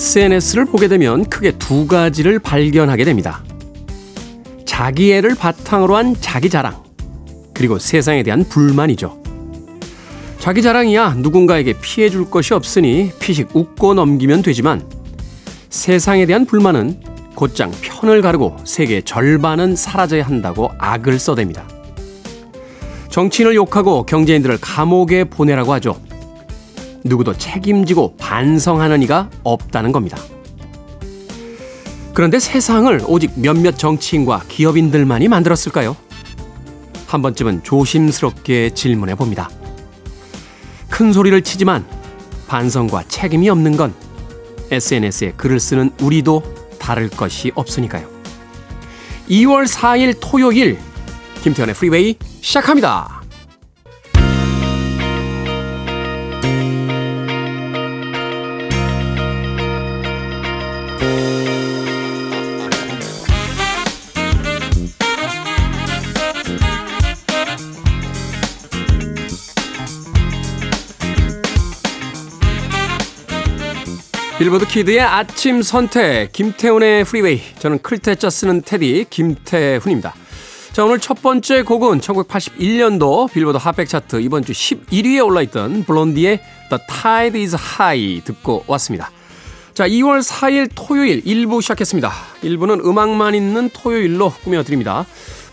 SNS를 보게 되면 크게 두 가지를 발견하게 됩니다. 자기애를 바탕으로 한 자기 자랑, 그리고 세상에 대한 불만이죠. 자기 자랑이야 누군가에게 피해 줄 것이 없으니 피식 웃고 넘기면 되지만 세상에 대한 불만은 곧장 편을 가르고 세계의 절반은 사라져야 한다고 악을 써댑니다. 정치인을 욕하고 경제인들을 감옥에 보내라고 하죠. 누구도 책임지고 반성하는 이가 없다는 겁니다. 그런데 세상을 오직 몇몇 정치인과 기업인들만이 만들었을까요? 한 번쯤은 조심스럽게 질문해 봅니다. 큰 소리를 치지만 반성과 책임이 없는 건 SNS에 글을 쓰는 우리도 다를 것이 없으니까요. 2월 4일 토요일 김태현의 프리웨이 시작합니다. 빌보드 kid의 아침 선택 김태훈의 프리웨이 저는 클 태 자 쓰는 테디 김태훈입니다. 자 오늘 첫 번째 곡은 1981년도 빌보드 핫백 차트 이번 주 11위에 올라있던 블론디의 The Tide is High 듣고 왔습니다. 자 2월 4일 토요일 1부 시작했습니다. 1부는 음악만 있는 토요일로 꾸며드립니다.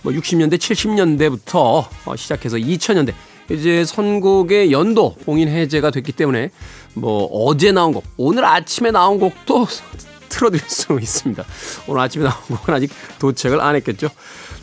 뭐 60년대 70년대부터 시작해서 2000년대 이제 선곡의 연도 봉인 해제가 됐기 때문에 뭐 어제 나온 곡, 오늘 아침에 나온 곡도 틀어드릴 수 있습니다. 오늘 아침에 나온 곡은 아직 도착을 안 했겠죠.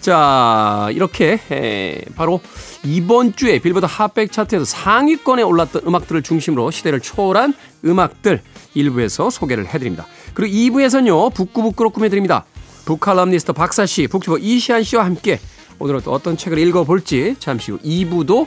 자, 이렇게 에, 바로 이번 주에 빌보드 핫백 차트에서 상위권에 올랐던 음악들을 중심으로 시대를 초월한 음악들 일부에서 소개를 해드립니다. 그리고 2부에서는요, 북구북구로 꾸며드립니다. 북칼럼니스트 박사 씨, 북튜버 이시안 씨와 함께 오늘은 또 어떤 책을 읽어볼지 잠시 후 2부도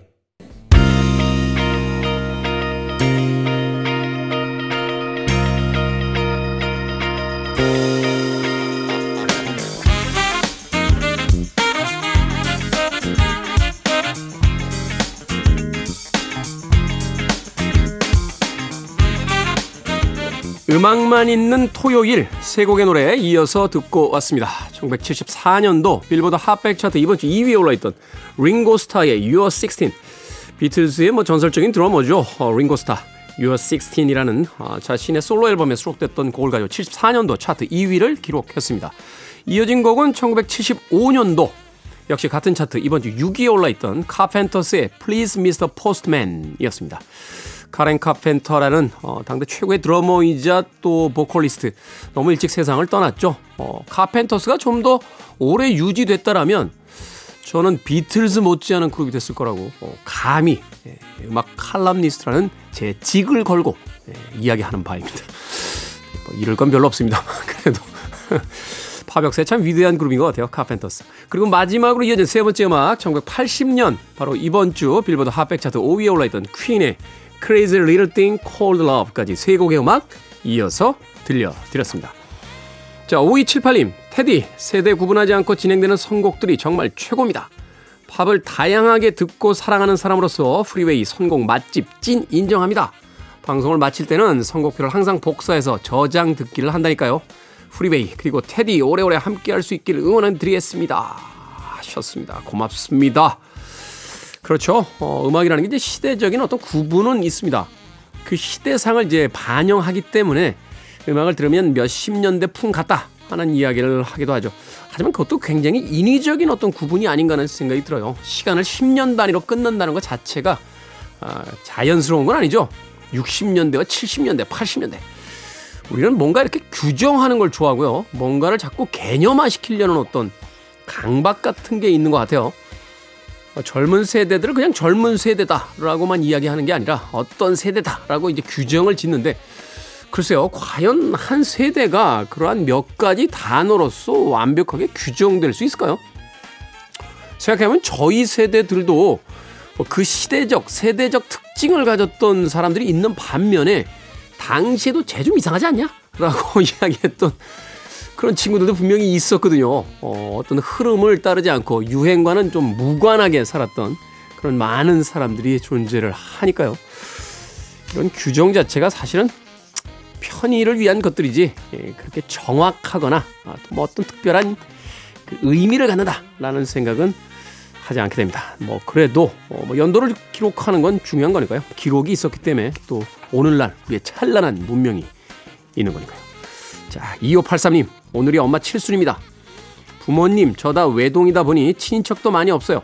음악만 있는 토요일 세 곡의 노래 이어서 듣고 왔습니다. 1974년도 빌보드 핫백 차트 이번 주 2위에 올라있던 링고스타의 You're 16 비틀즈의 뭐 전설적인 드러머죠. 어, 링고스타 You're 16이라는 어, 자신의 솔로 앨범에 수록됐던 곡을 가지고 74년도 차트 2위를 기록했습니다. 이어진 곡은 1975년도 역시 같은 차트 이번 주 6위에 올라있던 카펜터스의 Please Mr. Postman 이었습니다. 카렌 카펜터라는 어, 당대 최고의 드러머이자 또 보컬리스트 너무 일찍 세상을 떠났죠. 어, 카펜터스가 좀 더 오래 유지됐다라면 저는 비틀즈 못지않은 그룹이 됐을 거라고 어, 감히 예, 음악 칼럼니스트라는 제 직을 걸고 예, 이야기하는 바입니다. 뭐 이럴 건 별로 없습니다. 그래도 팝 역사에 참 위대한 그룹인 것 같아요. 카펜터스. 그리고 마지막으로 이어진 세 번째 음악 1980년 바로 이번 주 빌보드 핫백 차트 5위에 올라있던 퀸의 Crazy Little Thing Called Love까지 세 곡의 음악 이어서 들려드렸습니다. 자, 5278님, 테디, 세대 구분하지 않고 진행되는 선곡들이 정말 최고입니다. 팝을 다양하게 듣고 사랑하는 사람으로서 프리웨이 선곡 맛집 찐 인정합니다. 방송을 마칠 때는 선곡표를 항상 복사해서 저장 듣기를 한다니까요. 프리웨이 그리고 테디 오래오래 함께 할 수 있기를 응원해 드리겠습니다. 하셨습니다. 고맙습니다. 그렇죠. 어, 음악이라는 게 이제 시대적인 어떤 구분은 있습니다. 그 시대상을 이제 반영하기 때문에 음악을 들으면 몇십 년대 풍 같다 하는 이야기를 하기도 하죠. 하지만 그것도 굉장히 인위적인 어떤 구분이 아닌가 하는 생각이 들어요. 시간을 10년 단위로 끊는다는 것 자체가 아, 자연스러운 건 아니죠. 60년대와 70년대, 80년대. 우리는 뭔가 이렇게 규정하는 걸 좋아하고요. 뭔가를 자꾸 개념화 시키려는 어떤 강박 같은 게 있는 것 같아요. 젊은 세대들을 그냥 젊은 세대다라고만 이야기하는 게 아니라 어떤 세대다라고 이제 규정을 짓는데 글쎄요, 과연 한 세대가 그러한 몇 가지 단어로서 완벽하게 규정될 수 있을까요? 생각해보면 저희 세대들도 뭐그 시대적, 세대적 특징을 가졌던 사람들이 있는 반면에 당시에도 쟤 좀 이상하지 않냐? 라고 이야기했던 그런 친구들도 분명히 있었거든요. 어, 어떤 흐름을 따르지 않고 유행과는 좀 무관하게 살았던 그런 많은 사람들이 존재를 하니까요. 이런 규정 자체가 사실은 편의를 위한 것들이지 예, 그렇게 정확하거나 아, 뭐 어떤 특별한 그 의미를 갖는다라는 생각은 하지 않게 됩니다. 뭐 그래도 어, 뭐 연도를 기록하는 건 중요한 거니까요. 기록이 있었기 때문에 또 오늘날 우리의 찬란한 문명이 있는 거니까요. 자, 2583님, 오늘이 엄마 칠순입니다. 부모님, 저다 외동이다 보니 친인척도 많이 없어요.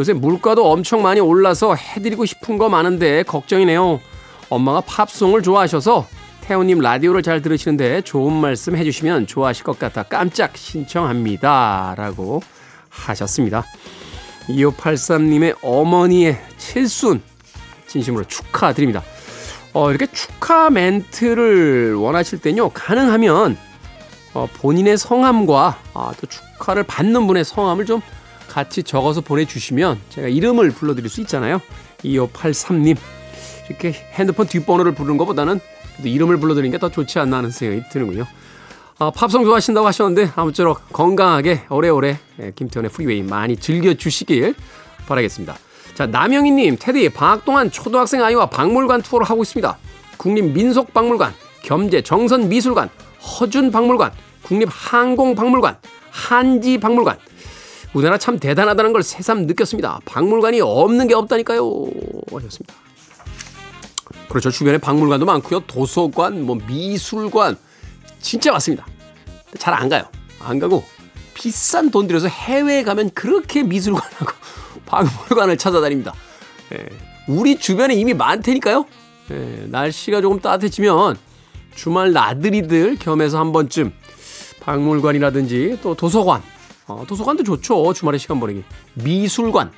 요새 물가도 엄청 많이 올라서 해드리고 싶은 거 많은데 걱정이네요. 엄마가 팝송을 좋아하셔서 태호님 라디오를 잘 들으시는데 좋은 말씀 해주시면 좋아하실 것 같아 깜짝 신청합니다. 라고 하셨습니다. 2583님의 어머니의 칠순 진심으로 축하드립니다. 어, 이렇게 축하 멘트를 원하실 때요, 가능하면 어, 본인의 성함과 아, 또 축하를 받는 분의 성함을 좀 같이 적어서 보내주시면 제가 이름을 불러드릴 수 있잖아요. 2583님. 이렇게 핸드폰 뒷번호를 부르는 것보다는 이름을 불러드리는 게 더 좋지 않나 하는 생각이 드는군요. 아, 팝송 좋아하신다고 하셨는데 아무쪼록 건강하게 오래오래 예, 김태훈의 프리웨이 많이 즐겨주시길 바라겠습니다. 자, 남영희님, 테디, 방학 동안 초등학생 아이와 박물관 투어를 하고 있습니다. 국립민속박물관, 겸재 정선미술관, 허준박물관, 국립항공박물관, 한지박물관. 우리나라 참 대단하다는 걸 새삼 느꼈습니다. 박물관이 없는 게 없다니까요. 하셨습니다. 그렇죠. 주변에 박물관도 많고요. 도서관, 뭐 미술관, 진짜 많습니다. 잘 안 가요. 안 가고 비싼 돈 들여서 해외에 가면 그렇게 미술관하고 박물관을 찾아다닙니다. 예, 우리 주변에 이미 많다니까요. 예, 날씨가 조금 따뜻해지면 주말 나들이들 겸해서 한 번쯤 박물관이라든지 또 도서관, 어, 도서관도 좋죠. 주말에 시간 보내기. 미술관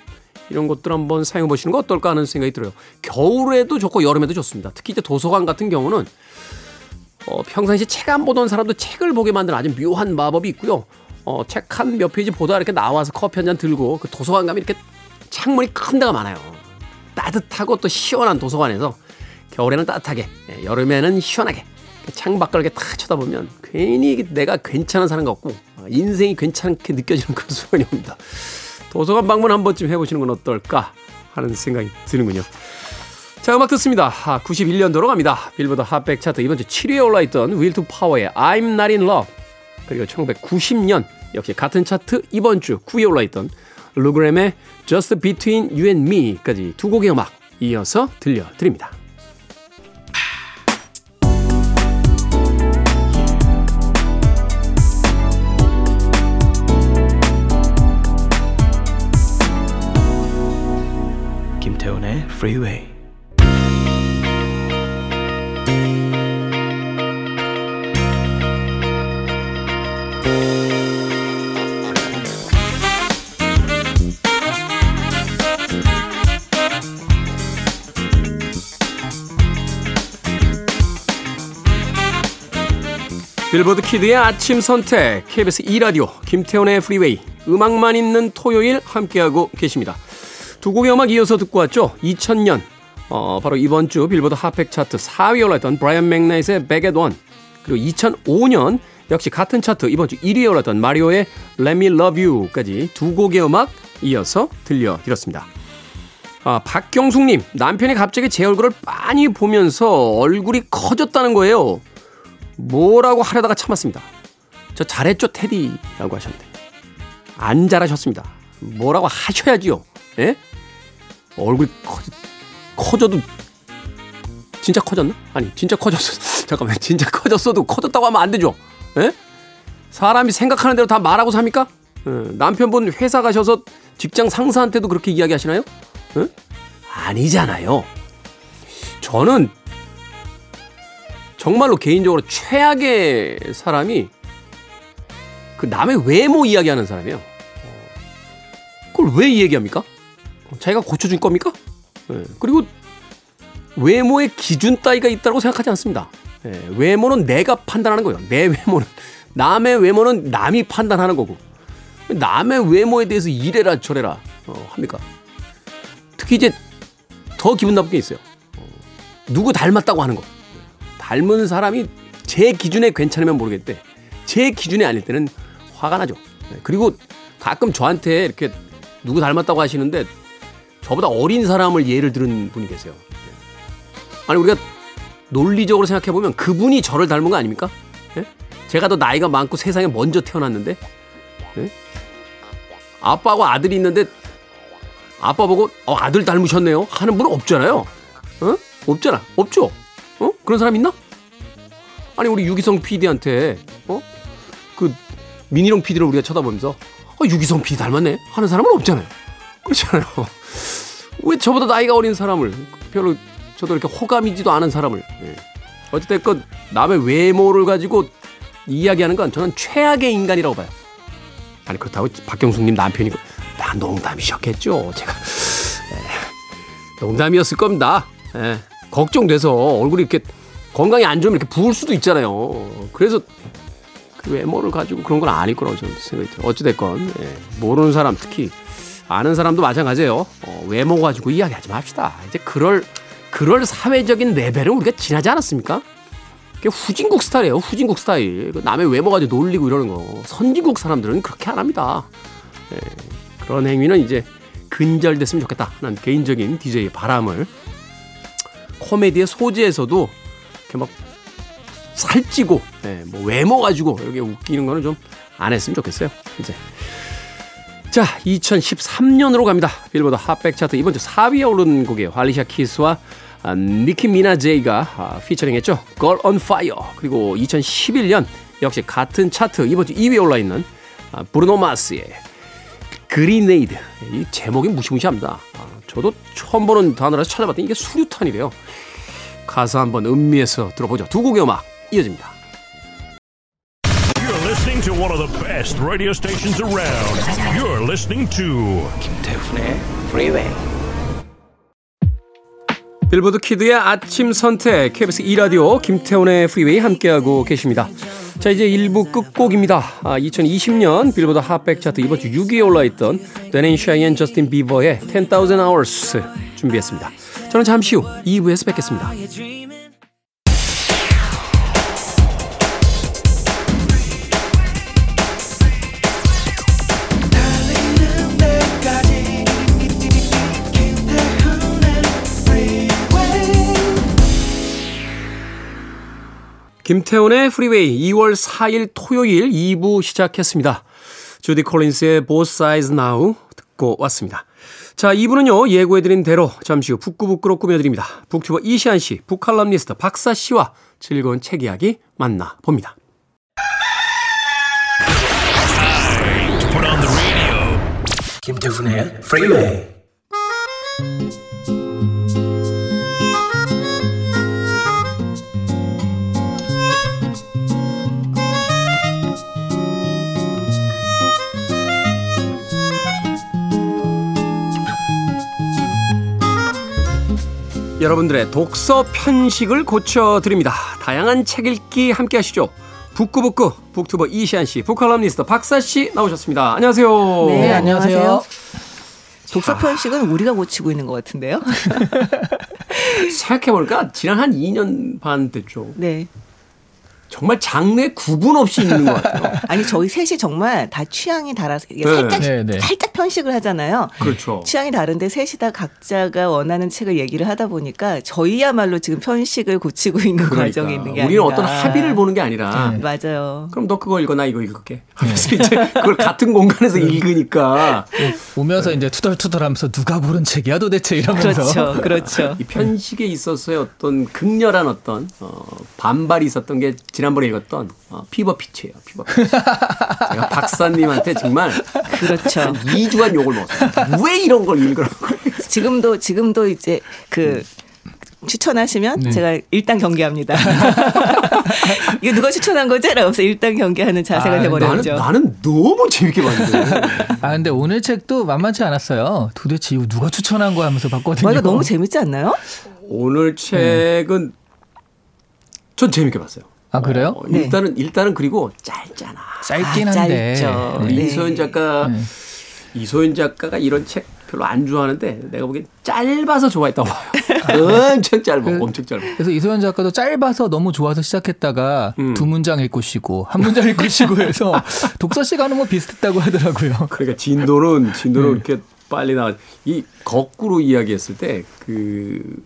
이런 것들 한번 사용해 보시는 거 어떨까 하는 생각이 들어요. 겨울에도 좋고 여름에도 좋습니다. 특히 이제 도서관 같은 경우는 어, 평상시 책 안 보던 사람도 책을 보게 만드는 아주 묘한 마법이 있고요. 어, 책 한 몇 페이지 보다 이렇게 나와서 커피 한 잔 들고 그 도서관 가면 이렇게 창문이 큰 데가 많아요. 따뜻하고 또 시원한 도서관에서 겨울에는 따뜻하게, 예, 여름에는 시원하게 창 밖을 이렇게 탁 쳐다보면 괜히 내가 괜찮은 사람 같고 어, 인생이 괜찮게 느껴지는 그런 순간이 옵니다. 도서관 방문 한 번쯤 해보시는 건 어떨까 하는 생각이 드는군요. 자, 음악 듣습니다. 91년도로 갑니다. 빌보드 핫백 차트 이번 주 7위에 올라있던 to Power의 I'm Not in Love 그리고 1990년 역시 같은 차트 이번 주 9위에 올라있던 루그램의 Just Between You and Me까지 두 곡의 음악 이어서 들려드립니다. 김태훈의 Freeway. 빌보드 키드의 아침 선택 KBS 2라디오 김태훈의 프리웨이 음악만 있는 토요일 함께하고 계십니다. 두 곡의 음악 이어서 듣고 왔죠. 2000년 어, 바로 이번 주 빌보드 핫팩 차트 4위에 올랐던 브라이언 맥나이트의 Back at One 그리고 2005년 역시 같은 차트 이번 주 1위에 올랐던 마리오의 Let Me Love You까지 두 곡의 음악 이어서 들려드렸습니다. 아, 박경숙님 남편이 갑자기 제 얼굴을 빤히 보면서 얼굴이 커졌다는 거예요. 뭐라고 하려다가 참았습니다. 저 잘했죠, 테디라고 하셨는데. 안 잘하셨습니다. 뭐라고 하셔야지요. 예? 얼굴 커, 커져도 진짜 커졌나? 아니, 진짜 커졌어. 잠깐만, 진짜 커졌어도 커졌다고 하면 안 되죠. 예? 사람이 생각하는 대로 다 말하고 삽니까? 예, 남편분 회사 가셔서 직장 상사한테도 그렇게 이야기하시나요? 예? 아니잖아요. 저는 정말로 개인적으로 최악의 사람이 그 남의 외모 이야기하는 사람이에요. 그걸 왜 얘기합니까? 자기가 고쳐줄 겁니까? 네. 그리고 외모의 기준 따위가 있다고 생각하지 않습니다. 네. 외모는 내가 판단하는 거예요. 내 외모는 남의 외모는 남이 판단하는 거고 남의 외모에 대해서 이래라 저래라 어, 합니까? 특히 이제 더 기분 나쁜 게 있어요. 어, 누구 닮았다고 하는 거. 닮은 사람이 제 기준에 괜찮으면 모르겠대. 제 기준에 아닐 때는 화가 나죠. 네, 그리고 가끔 저한테 이렇게 누구 닮았다고 하시는데 저보다 어린 사람을 예를 들은 분이 계세요. 네. 아니 우리가 논리적으로 생각해 보면 그분이 저를 닮은 거 아닙니까? 예? 제가 더 나이가 많고 세상에 먼저 태어났는데 예? 아빠하고 아들이 있는데 아빠 보고 어, 아들 닮으셨네요 하는 분은 없잖아요. 어? 없잖아. 없죠. 어? 그런 사람 있나? 아니 우리 유기성 PD한테 어? 그 민희룡 PD를 우리가 쳐다보면서 어, 유기성 PD 닮았네 하는 사람은 없잖아요. 그렇잖아요. 왜 저보다 나이가 어린 사람을 별로 저도 이렇게 호감이지도 않은 사람을 예. 어찌됐건 남의 외모를 가지고 이야기하는 건 저는 최악의 인간이라고 봐요. 아니 그렇다고 박경숙님 남편이 나 농담이셨겠죠. 제가 예. 농담이었을 겁니다. 예. 걱정돼서 얼굴이 이렇게 건강이 안 좋으면 이렇게 부을 수도 있잖아요. 그래서 그 외모를 가지고 그런 건 아닐 거라고 저는 생각이 들어요. 어찌됐건 예. 모르는 사람 특히 아는 사람도 마찬가지예요. 어, 외모 가지고 이야기하지 맙시다. 이제 그럴 그럴 사회적인 레벨은 우리가 지나지 않았습니까? 그게 후진국 스타일이에요. 후진국 스타일. 그 남의 외모 가지고 놀리고 이러는 거. 선진국 사람들은 그렇게 안 합니다. 예, 그런 행위는 이제 근절됐으면 좋겠다. 하는 개인적인 DJ의 바람을 코미디의 소재에서도 이렇게 막 살찌고 예, 뭐 외모 가지고 이렇게 웃기는 거는 좀 안 했으면 좋겠어요. 이제 자, 2013년으로 갑니다. 빌보드 핫백 차트 이번 주 4위에 오른 곡이에요. 할리샤 키스와 아, 니키 미나제이가 아, 피처링했죠. Girl on Fire. 그리고 2011년 역시 같은 차트 이번 주 2위에 올라 있는 아, 브루노 마스의 그리네이드. 이 제목이 무시무시합니다. 아, 저도 처음 보는 단어라서 찾아봤더니 이게 수류탄이래요. 가사 한번 음미해서 들어보죠. 두 곡의 음악 이어집니다. You're listening to one of the best radio stations around. You're listening to 김태훈의 Freeway. 빌보드 kid의 아침 선택 KBS 2라디오 김태훈의 프리웨이 함께하고 계십니다. 자 이제 1부 끝곡입니다. 아, 2020년 빌보드 핫백 차트 이번 주 6위에 올라있던 댄 and 셰이 and 저스틴 비버의 10,000 Hours 준비했습니다. 저는 잠시 후 2부에서 뵙겠습니다. 김태훈의 프리웨이 2월 4일 토요일 2부 시작했습니다. 주디 콜린스의 Both Sides Now 듣고 왔습니다. 자, 2부는요, 예고해드린 대로 잠시 후 북구북구로 꾸며드립니다. 북튜버 이시안 씨, 북칼럼니스트 박사 씨와 즐거운 책 이야기 만나봅니다. 김태훈의 Freeway. 여러분들의 독서 편식을 고쳐드립니다. 다양한 책 읽기 함께 하시죠. 북구북구 북튜버 이시안 씨, 북칼럼니스트 박사 씨 나오셨습니다. 안녕하세요. 네, 안녕하세요. 안녕하세요. 독서 편식은 우리가 고치고 있는 것 같은데요. 생각해보니까 지난 한 2년 반 됐죠. 네. 정말 장르 구분 없이 읽는 것 같아요. 아니 저희 셋이 정말 다 취향이 달아서 이게 네. 살짝 네, 네. 살짝 편식을 하잖아요. 그렇죠. 취향이 다른데 셋이 다 각자가 원하는 책을 얘기를 하다 보니까 저희야말로 지금 편식을 고치고 있는 과정에 있는 게 우리는 아닌가. 어떤 합의를 보는 게 아니라 네. 맞아요. 그럼 너 그거 읽어 나 이거 읽을게. 하면서 이제 그걸 같은 공간에서 읽으니까 오면서 이제 투덜투덜하면서 누가 고른 책이야 도대체 이러면서 그렇죠. 그렇죠. 이 편식에 있어서의 어떤 극렬한 어떤 어, 반발이 있었던 게 지난번에 읽었던 어, 피버 피치예요. 피버 피치. 제가 박사님한테 정말 그렇죠. 한 2주간 욕을 먹었어요. 왜 이런 걸 읽으라고. 지금도 지금도 이제 그 추천하시면 네. 제가 일단 경계합니다. 이거 누가 추천한 거지? 라면서 일단 경계하는 자세가 아, 나는, 돼버렸죠. 나는 너무 재밌게 봤는데. 아 근데 오늘 책도 만만치 않았어요. 도대체 이거 누가 추천한 거야 하면서 봤거든요. 와, 이거 너무 재밌지 않나요? 오늘 책은 전 재밌게 봤어요. 아 그래요? 어, 네. 일단은 일단은 그리고 짧잖아. 짧긴 아, 한데 짧죠. 우리 네. 이소연 작가 네. 이소연 작가가 이런 책 별로 안 좋아하는데 내가 보기엔 짧아서 좋아했다고 봐요. 엄청 짧아, 엄청 짧아. 그래서 이소연 작가도 짧아서 너무 좋아서 시작했다가 음. 두 문장 읽고 쉬고 한 문장 읽고 쉬고 해서 독서 시간은 뭐 비슷했다고 하더라고요. 그러니까 진도는 진도는 이렇게 빨리 나. 이 거꾸로 이야기했을 때 그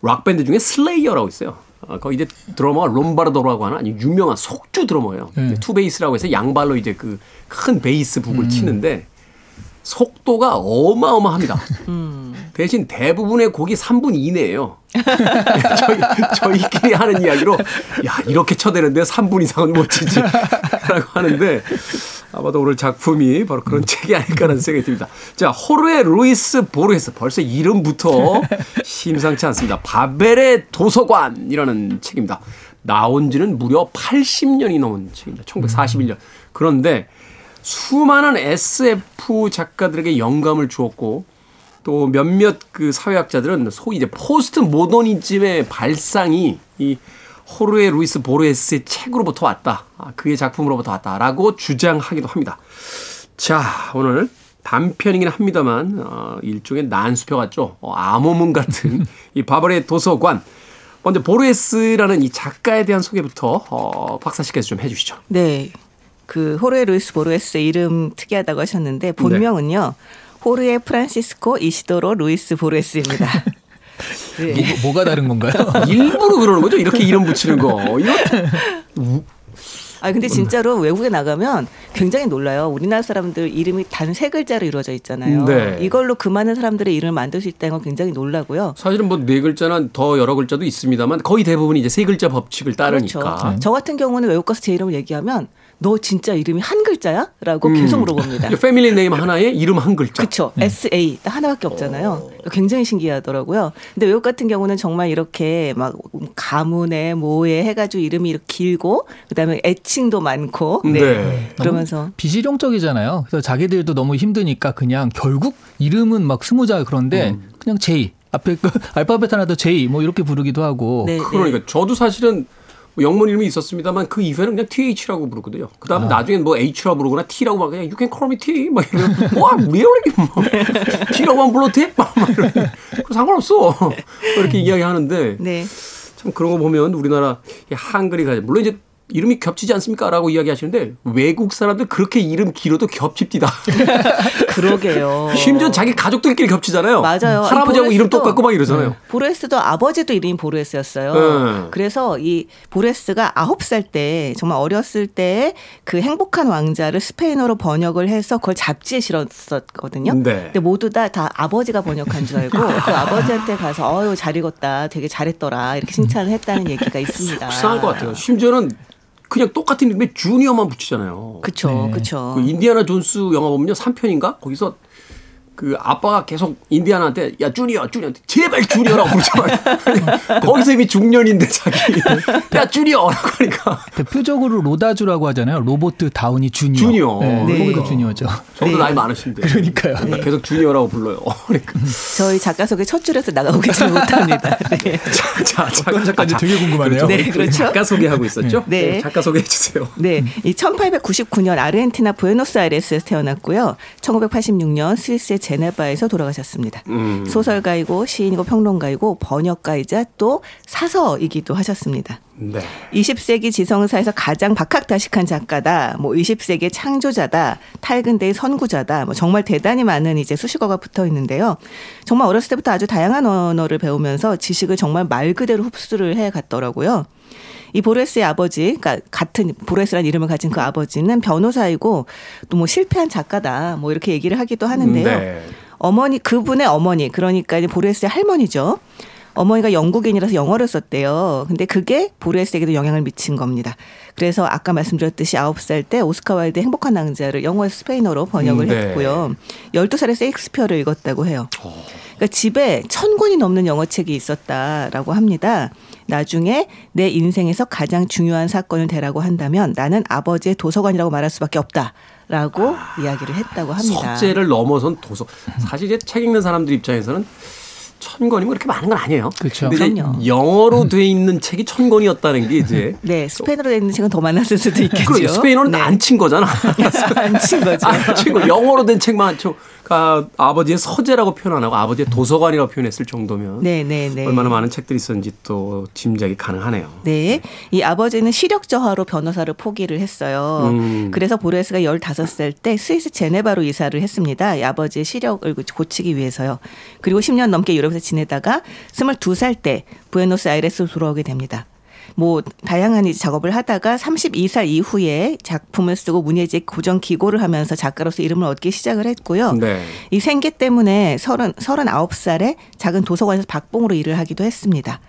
락 밴드 중에 슬레이어라고 있어요. 아, 거기 이제 드러머가 롬바르도라고 하는 아주 유명한 속주 드러머예요. 네. two bass라고 해서 양발로 이제 그 큰 베이스 북을 치는데 속도가 어마어마합니다. 대신 대부분의 곡이 3분 이내예요. 저희, 저희 끼리 하는 이야기로 야 이렇게 쳐대는데 3분 이상은 못 치지 라고 하는데 아마도 오늘 작품이 바로 그런 책이 아닐까라는 생각이 듭니다. 자 호르헤 루이스 보르헤스 벌써 이름부터 심상치 않습니다. 바벨의 도서관이라는 책입니다. 나온 지는 무려 80년이 넘은 책입니다. 1941년. 그런데 수많은 SF 작가들에게 영감을 주었고 또 몇몇 그 사회학자들은 소위 이제 포스트 모더니즘의 발상이 이 호르헤 루이스 보르헤스의 책으로부터 왔다. 아, 그의 작품으로부터 왔다라고 주장하기도 합니다. 자, 오늘 단편이긴 합니다만 어, 일종의 난수표 같죠. 어, 암호문 같은 이 바벨의 도서관. 먼저 보르헤스라는 이 작가에 대한 소개부터 어, 박사 씨께서 좀 해주시죠. 네. 그 호르헤 루이스 보르헤스의 이름 특이하다고 하셨는데 본명은요. 호르헤 프란시스코 이시도로 루이스 보르헤스입니다. 네. 뭐, 가 다른 건가요? 일부러 그러는 거죠. 이렇게 이름 붙이는 거. 이거 아 근데 진짜로 외국에 나가면 굉장히 놀라요. 우리나라 사람들 이름이 단 세 글자로 이루어져 있잖아요. 네. 이걸로 그 많은 사람들의 이름을 만들 수 있다는 건 굉장히 놀라고요. 사실은 뭐 네 글자나 더 여러 글자도 있습니다만 거의 대부분이 이제 세 글자 법칙을 따르니까. 그렇죠. 저 같은 경우는 외국 가서 제 이름을 얘기하면 너 진짜 이름이 한 글자야? 라고 음. 계속 물어봅니다. 패밀리 네임 하나에 이름 한 글자. 그렇죠. SA 딱 하나밖에 없잖아요. 굉장히 신기하더라고요. 근데 외국 같은 경우는 정말 이렇게 막 가문에 뭐에 해가지고 이름이 이렇게 길고 그다음에 애칭도 많고 네. 네. 그러면서 비실용적이잖아요. 그래서 자기들도 너무 힘드니까 그냥 결국 이름은 막 스무 자 그런데 음. 그냥 J 앞에 그 알파벳 하나 더 J 뭐 이렇게 부르기도 하고 네, 그러니까 저도 사실은 뭐 영문 이름이 있었습니다만 그 이후에는 그냥 TH라고 부르거든요. 그 아. 다음에 나중엔 뭐 H라고 부르거나 T라고 막 그냥 You can call me T 막 이러면 와 really 뭐 T라고 만 불러도 돼? 막 이러면 그거 상관없어. 뭐 이렇게 이야기하는데 네. 참 그런 거 보면 우리나라 이 한글이 가지 물론 이제 이름이 겹치지 않습니까 라고 이야기하시는데 외국 사람들 그렇게 이름 길어도 겹칩디다. 그러게요. 심지어 자기 가족들끼리 겹치잖아요. 맞아요. 할아버지하고 이 이름 똑같고 막 이러잖아요. 보레스도 아버지도 이름이 보레스였어요. 네. 그래서 이 보레스가 아홉 살 때 정말 어렸을 때 그 행복한 왕자를 스페인어로 번역을 해서 그걸 잡지에 실었었거든요. 네. 근데 모두 다, 다 아버지가 번역한 줄 알고 그 아버지한테 가서 어유 잘 읽었다, 되게 잘했더라 이렇게 칭찬을 했다는 얘기가 있습니다. 불쌍할 것 같아요. 심지어는 그냥 똑같은 이름에 주니어만 붙이잖아요. 그쵸, 네. 그쵸. 그 인디아나 존스 영화 보면요. 3편인가? 거기서 그 아빠가 계속 인디아나한테 야 주니어 주니어 제발 주니어라고 그러잖아요. 거기서 이미 중년인데 자기 야 주니어라고 하니까 대표적으로 로다주라고 하잖아요. 로버트 다우니 주니어. 주니어. 네, 네. 거기도 주니어죠. 저도 네. 나이 많으신데 그러니까요. 계속 주니어라고 불러요. 그러니까 저희 작가 속에 첫 줄에서 나가고 계시지 못합니다. 네. 자, 자, 자, 어떤 작가인지 자, 되게 궁금하네요. 네, 우리 그렇죠. 작가 소개하고 있었죠? 네. 작가 소개해 주세요. 네, 이 1899년 아르헨티나 부에노스아이레스에서 태어났고요. 1986년 스위스의 제네바에서 돌아가셨습니다. 음. 소설가이고 시인이고 평론가이고 번역가이자 또 사서이기도 하셨습니다. 네. 20세기 지성사에서 가장 박학다식한 작가다. 뭐 20세기의 창조자다. 탈근대의 선구자다. 뭐 정말 대단히 많은 이제 수식어가 붙어 있는데요. 정말 어렸을 때부터 아주 다양한 언어를 배우면서 지식을 정말 말 그대로 흡수를 해 갔더라고요. 이 보레스의 아버지, 그러니까 같은 보레스라는 이름을 가진 그 아버지는 변호사이고 또 뭐 실패한 작가다. 뭐 이렇게 얘기를 하기도 하는데요. 네. 어머니 그분의 어머니 그러니까 이제 보레스의 할머니죠. 어머니가 영국인이라서 영어를 썼대요. 근데 그게 보레스에게도 영향을 미친 겁니다. 그래서 아까 말씀드렸듯이 아홉 살때 오스카 와일드의 행복한 낭자를 영어에서 스페인어로 번역을 음, 네. 했고요. 열두 살에 세익스피어를 읽었다고 해요. 그러니까 집에 천 권이 넘는 영어 책이 있었다라고 합니다. 나중에 내 인생에서 가장 중요한 사건을 대라고 한다면 나는 아버지의 도서관이라고 말할 수밖에 없다 라고 이야기를 했다고 합니다. 서재를 넘어선 도서. 사실 이제 책 읽는 사람들 입장에서는 천 권이면 그렇게 많은 건 아니에요. 그렇죠. 그럼요. 영어로 돼 있는 책이 천 권이었다는 게 이제 네, 스페인어로 된 책은 더 많았을 수도 있겠죠. 그러니까 스페인어는 네. 안친 거잖아. 안친 거죠. 안친 거. 영어로 된 책만 쳐. 아, 아버지의 서재라고 표현 안 하고 아버지의 도서관이라고 표현했을 정도면 네, 네, 네. 얼마나 많은 책들이 있었는지 또 짐작이 가능하네요. 네. 이 아버지는 시력 저하로 변호사를 포기를 했어요. 음. 그래서 보레스가 15살 때 스위스 제네바로 이사를 했습니다. 이 아버지의 시력을 고치기 위해서요. 그리고 10년 넘게 유럽 에서 지내다가 22살 때 부에노스아이레스로 돌아오게 됩니다. 뭐 다양한 이제 작업을 하다가 32살 이후에 작품을 쓰고 문예직 고정 기고를 하면서 작가로서 이름을 얻기 시작을 했고요. 네. 이 생계 때문에 서른 서른아홉 살에 작은 도서관에서 박봉으로 일을 하기도 했습니다.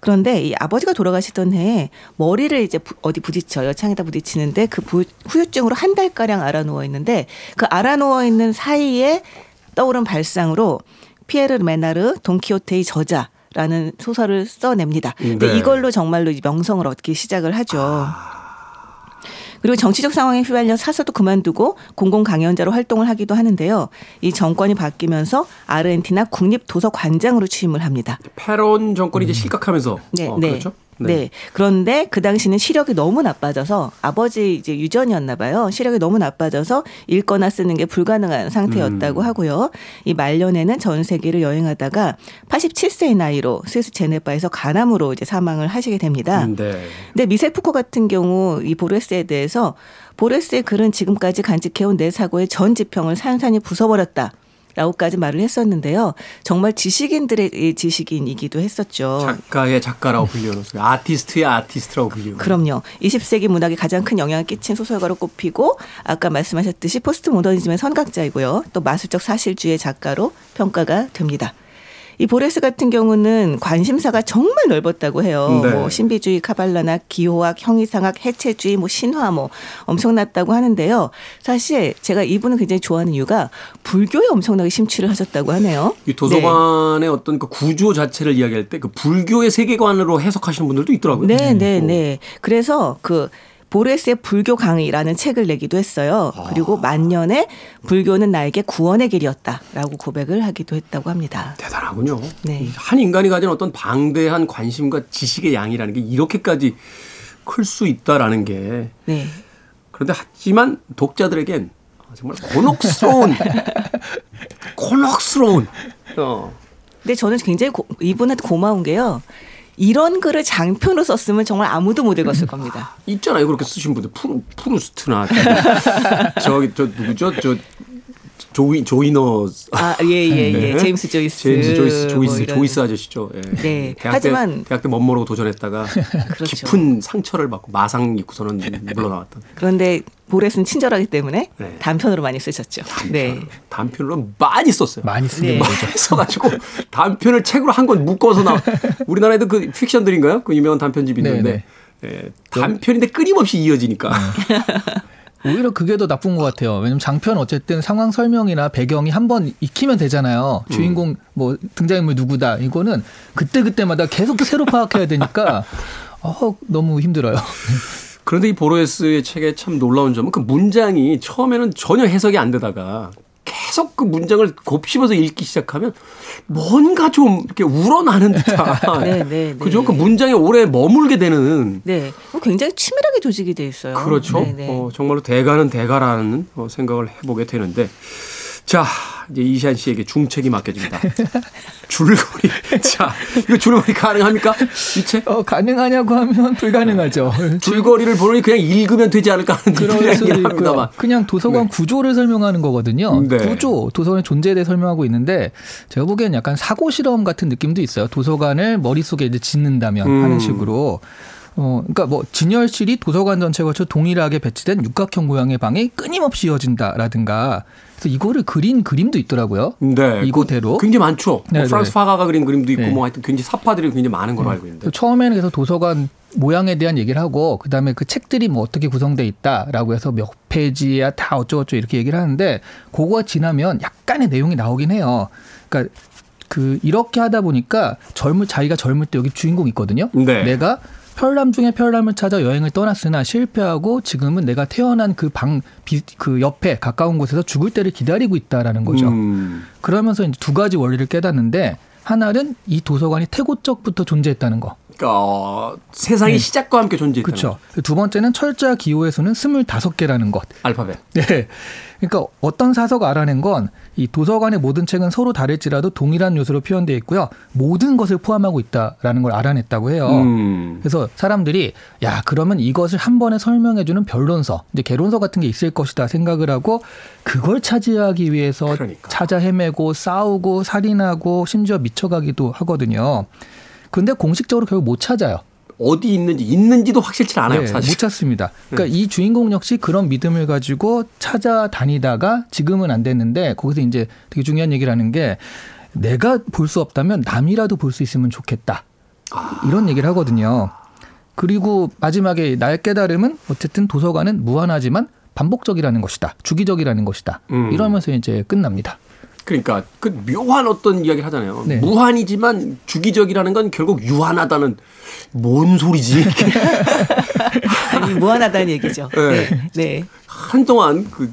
그런데 이 아버지가 돌아가시던 해에 머리를 이제 부- 어디 부딪혀요. 창에다 부딪히는데 그 부- 후유증으로 한 달 가량 알아 누워 있는데 그 알아 누워 있는 사이에 떠오른 발상으로 피에르 메나르 돈키호테의 저자 라는 소설을 써냅니다. 근데 네. 이걸로 정말로 이 명성을 얻기 시작을 하죠. 그리고 정치적 상황에 휘말려 사서도 그만두고 공공 강연자로 활동을 하기도 하는데요. 이 정권이 바뀌면서 아르헨티나 국립 도서관장으로 취임을 합니다. 페론 정권이 이제 실각하면서 네, 어, 네. 그렇죠? 네. 그런데 그 당시는 시력이 너무 나빠져서 아버지 이제 유전이었나 봐요. 시력이 너무 나빠져서 읽거나 쓰는 게 불가능한 음. 상태였다고 하고요. 이 말년에는 전 세계를 여행하다가 87세의 나이로 스위스 제네바에서 간암으로 이제 사망을 하시게 됩니다. 음, 네. 근데 미셸 푸코 같은 경우 이 보르헤스에 대해서 보르헤스의 글은 지금까지 간직해온 내 사고의 전 지평을 산산이 부숴버렸다. 라고까지 말을 했었는데요. 정말 지식인들의 지식인이기도 했었죠. 작가의 작가라고 불리우는 소리. 아티스트의 아티스트라고 불리우는. 그럼요. 20세기 문학에 가장 큰 영향을 끼친 소설가로 꼽히고 아까 말씀하셨듯이 포스트 모더니즘의 선각자이고요. 또 마술적 사실주의 작가로 평가가 됩니다. 이 보레스 같은 경우는 관심사가 정말 넓었다고 해요. 네. 뭐 신비주의, 카발라나 기호학, 형이상학, 해체주의, 뭐 신화 뭐 엄청났다고 하는데요. 사실 제가 이분을 굉장히 좋아하는 이유가 불교에 엄청나게 심취를 하셨다고 하네요. 이 도서관의 어떤 그 구조 자체를 이야기할 때 그 불교의 세계관으로 해석하시는 분들도 있더라고요. 네, 네, 어. 네. 그래서 그 보레스의 불교 강의라는 책을 내기도 했어요. 그리고 만년에 불교는 나에게 구원의 길이었다라고 고백을 하기도 했다고 합니다. 대단하군요. 네. 한 인간이 가진 어떤 방대한 관심과 지식의 양이라는 게 이렇게까지 클 수 있다라는 게 네. 그런데 하지만 독자들에겐 정말 곤혹스러운 곤혹스러운 어. 근데 저는 굉장히 고, 이분한테 고마운 게요. 이런 글을 장편으로 썼으면 정말 아무도 못 읽었을 겁니다. 있잖아요. 그렇게 쓰신 분들. 프루, 프루스트나. 저기 저 누구죠? 저 조이 조이너 아, 예, 예, 예. 네. 제임스 조이스. 제임스 조이스 조이스 뭐. 조이스 아저씨죠. 예. 네. 대학 하지만- 때, 대학 때 멋모르고 도전했다가 그렇죠. 깊은 상처를 받고 마상 입고서는 물러나왔던 그런데 보레스는 친절하기 때문에 네. 단편으로 많이 쓰셨죠. 네. 단편으로 많이 썼어요. 많이 쓰는 네. 거죠. 많이 써가지고 단편을 책으로 한 권 묶어서 나 우리나라에도 그 픽션들인가요? 그 유명한 단편집이 있는데 예, 단편인데 끊임없이 이어지니까 오히려 그게 더 나쁜 것 같아요. 왜냐면 장편 어쨌든 상황 설명이나 배경이 한 번 익히면 되잖아요. 주인공 뭐 등장인물 누구다. 이거는 그때 그때마다 계속 새로 파악해야 되니까 어, 너무 힘들어요. 그런데 이 보로에스의 책에 참 놀라운 점은 그 문장이 처음에는 전혀 해석이 안 되다가 계속 그 문장을 곱씹어서 읽기 시작하면 뭔가 좀 이렇게 우러나는 듯한 네, 네, 네. 그죠? 그 문장에 오래 머물게 되는 네. 굉장히 치밀하게 조직이 돼 있어요. 그렇죠. 네, 네. 어, 정말로 대가는 대가라는 어, 생각을 해보게 되는데 자 이제 이시안 씨에게 중책이 맡겨집니다. 줄거리. 자 이거 줄거리 가능합니까? 이 책? 어, 가능하냐고 하면 불가능하죠. 줄거리를 보니 그냥 읽으면 되지 않을까 하는 그런 있고요. 합니다만. 그냥 도서관 구조를 설명하는 거거든요. 네. 구조, 도서관의 존재에 대해 설명하고 있는데 제가 보기엔 약간 사고 실험 같은 느낌도 있어요. 도서관을 머릿속에 이제 짓는다면 음. 하는 식으로. 어, 그러니까 뭐 진열실이 도서관 전체에 걸쳐 동일하게 배치된 육각형 모양의 방이 끊임없이 이어진다라든가. 그래서 이거를 그린 그림도 있더라고요. 네. 이거대로. 그 굉장히 많죠. 뭐 네, 프랑스 네. 화가가 그린 그림도 있고 네. 뭐 하여튼 굉장히 사파들이 굉장히 많은 걸로 알고 있는데. 그래서 처음에는 그래서 도서관 모양에 대한 얘기를 하고 그다음에 그 책들이 뭐 어떻게 구성돼 있다라고 해서 몇 페이지야 다 어쩌고저쩌고 이렇게 얘기를 하는데 그거 지나면 약간의 내용이 나오긴 해요. 그러니까 그 이렇게 하다 보니까 젊을 자기가 젊을 때 여기 주인공 있거든요. 네. 내가 편람 중에 편람을 찾아 여행을 떠났으나 실패하고 지금은 내가 태어난 그 방 그 옆에 가까운 곳에서 죽을 때를 기다리고 있다라는 거죠. 음. 그러면서 이제 두 가지 원리를 깨닫는데 하나는 이 도서관이 태고적부터 존재했다는 거. 그러니까 어, 세상의 네. 시작과 함께 존재했다는 그렇죠. 두 번째는 철자 기호의 수는 25개라는 것. 알파벳. 네. 그러니까 어떤 사서가 알아낸 건 이 도서관의 모든 책은 서로 다를지라도 동일한 요소로 표현되어 있고요. 모든 것을 포함하고 있다라는 걸 알아냈다고 해요. 음. 그래서 사람들이 야 그러면 이것을 한 번에 설명해주는 변론서, 이제 개론서 같은 게 있을 것이다 생각을 하고 그걸 차지하기 위해서 그러니까. 찾아 헤매고 싸우고 살인하고 심지어 미쳐가기도 하거든요. 근데 공식적으로 결국 못 찾아요. 어디 있는지 있는지도 확실치 않아요, 네, 사실. 못 찾습니다. 그러니까 이 주인공 역시 그런 믿음을 가지고 찾아다니다가 지금은 안 됐는데 거기서 이제 되게 중요한 얘기를 하는 게 내가 볼 수 없다면 남이라도 볼 수 있으면 좋겠다. 이런 얘기를 하거든요. 그리고 마지막에 나의 깨달음은 어쨌든 도서관은 무한하지만 반복적이라는 것이다. 주기적이라는 것이다. 음. 이러면서 이제 끝납니다. 그러니까 그 묘한 어떤 이야기를 하잖아요. 네. 무한이지만 주기적이라는 건 결국 유한하다는 뭔 소리지? 아니, 무한하다는 얘기죠. 네. 네. 네. 한동안 그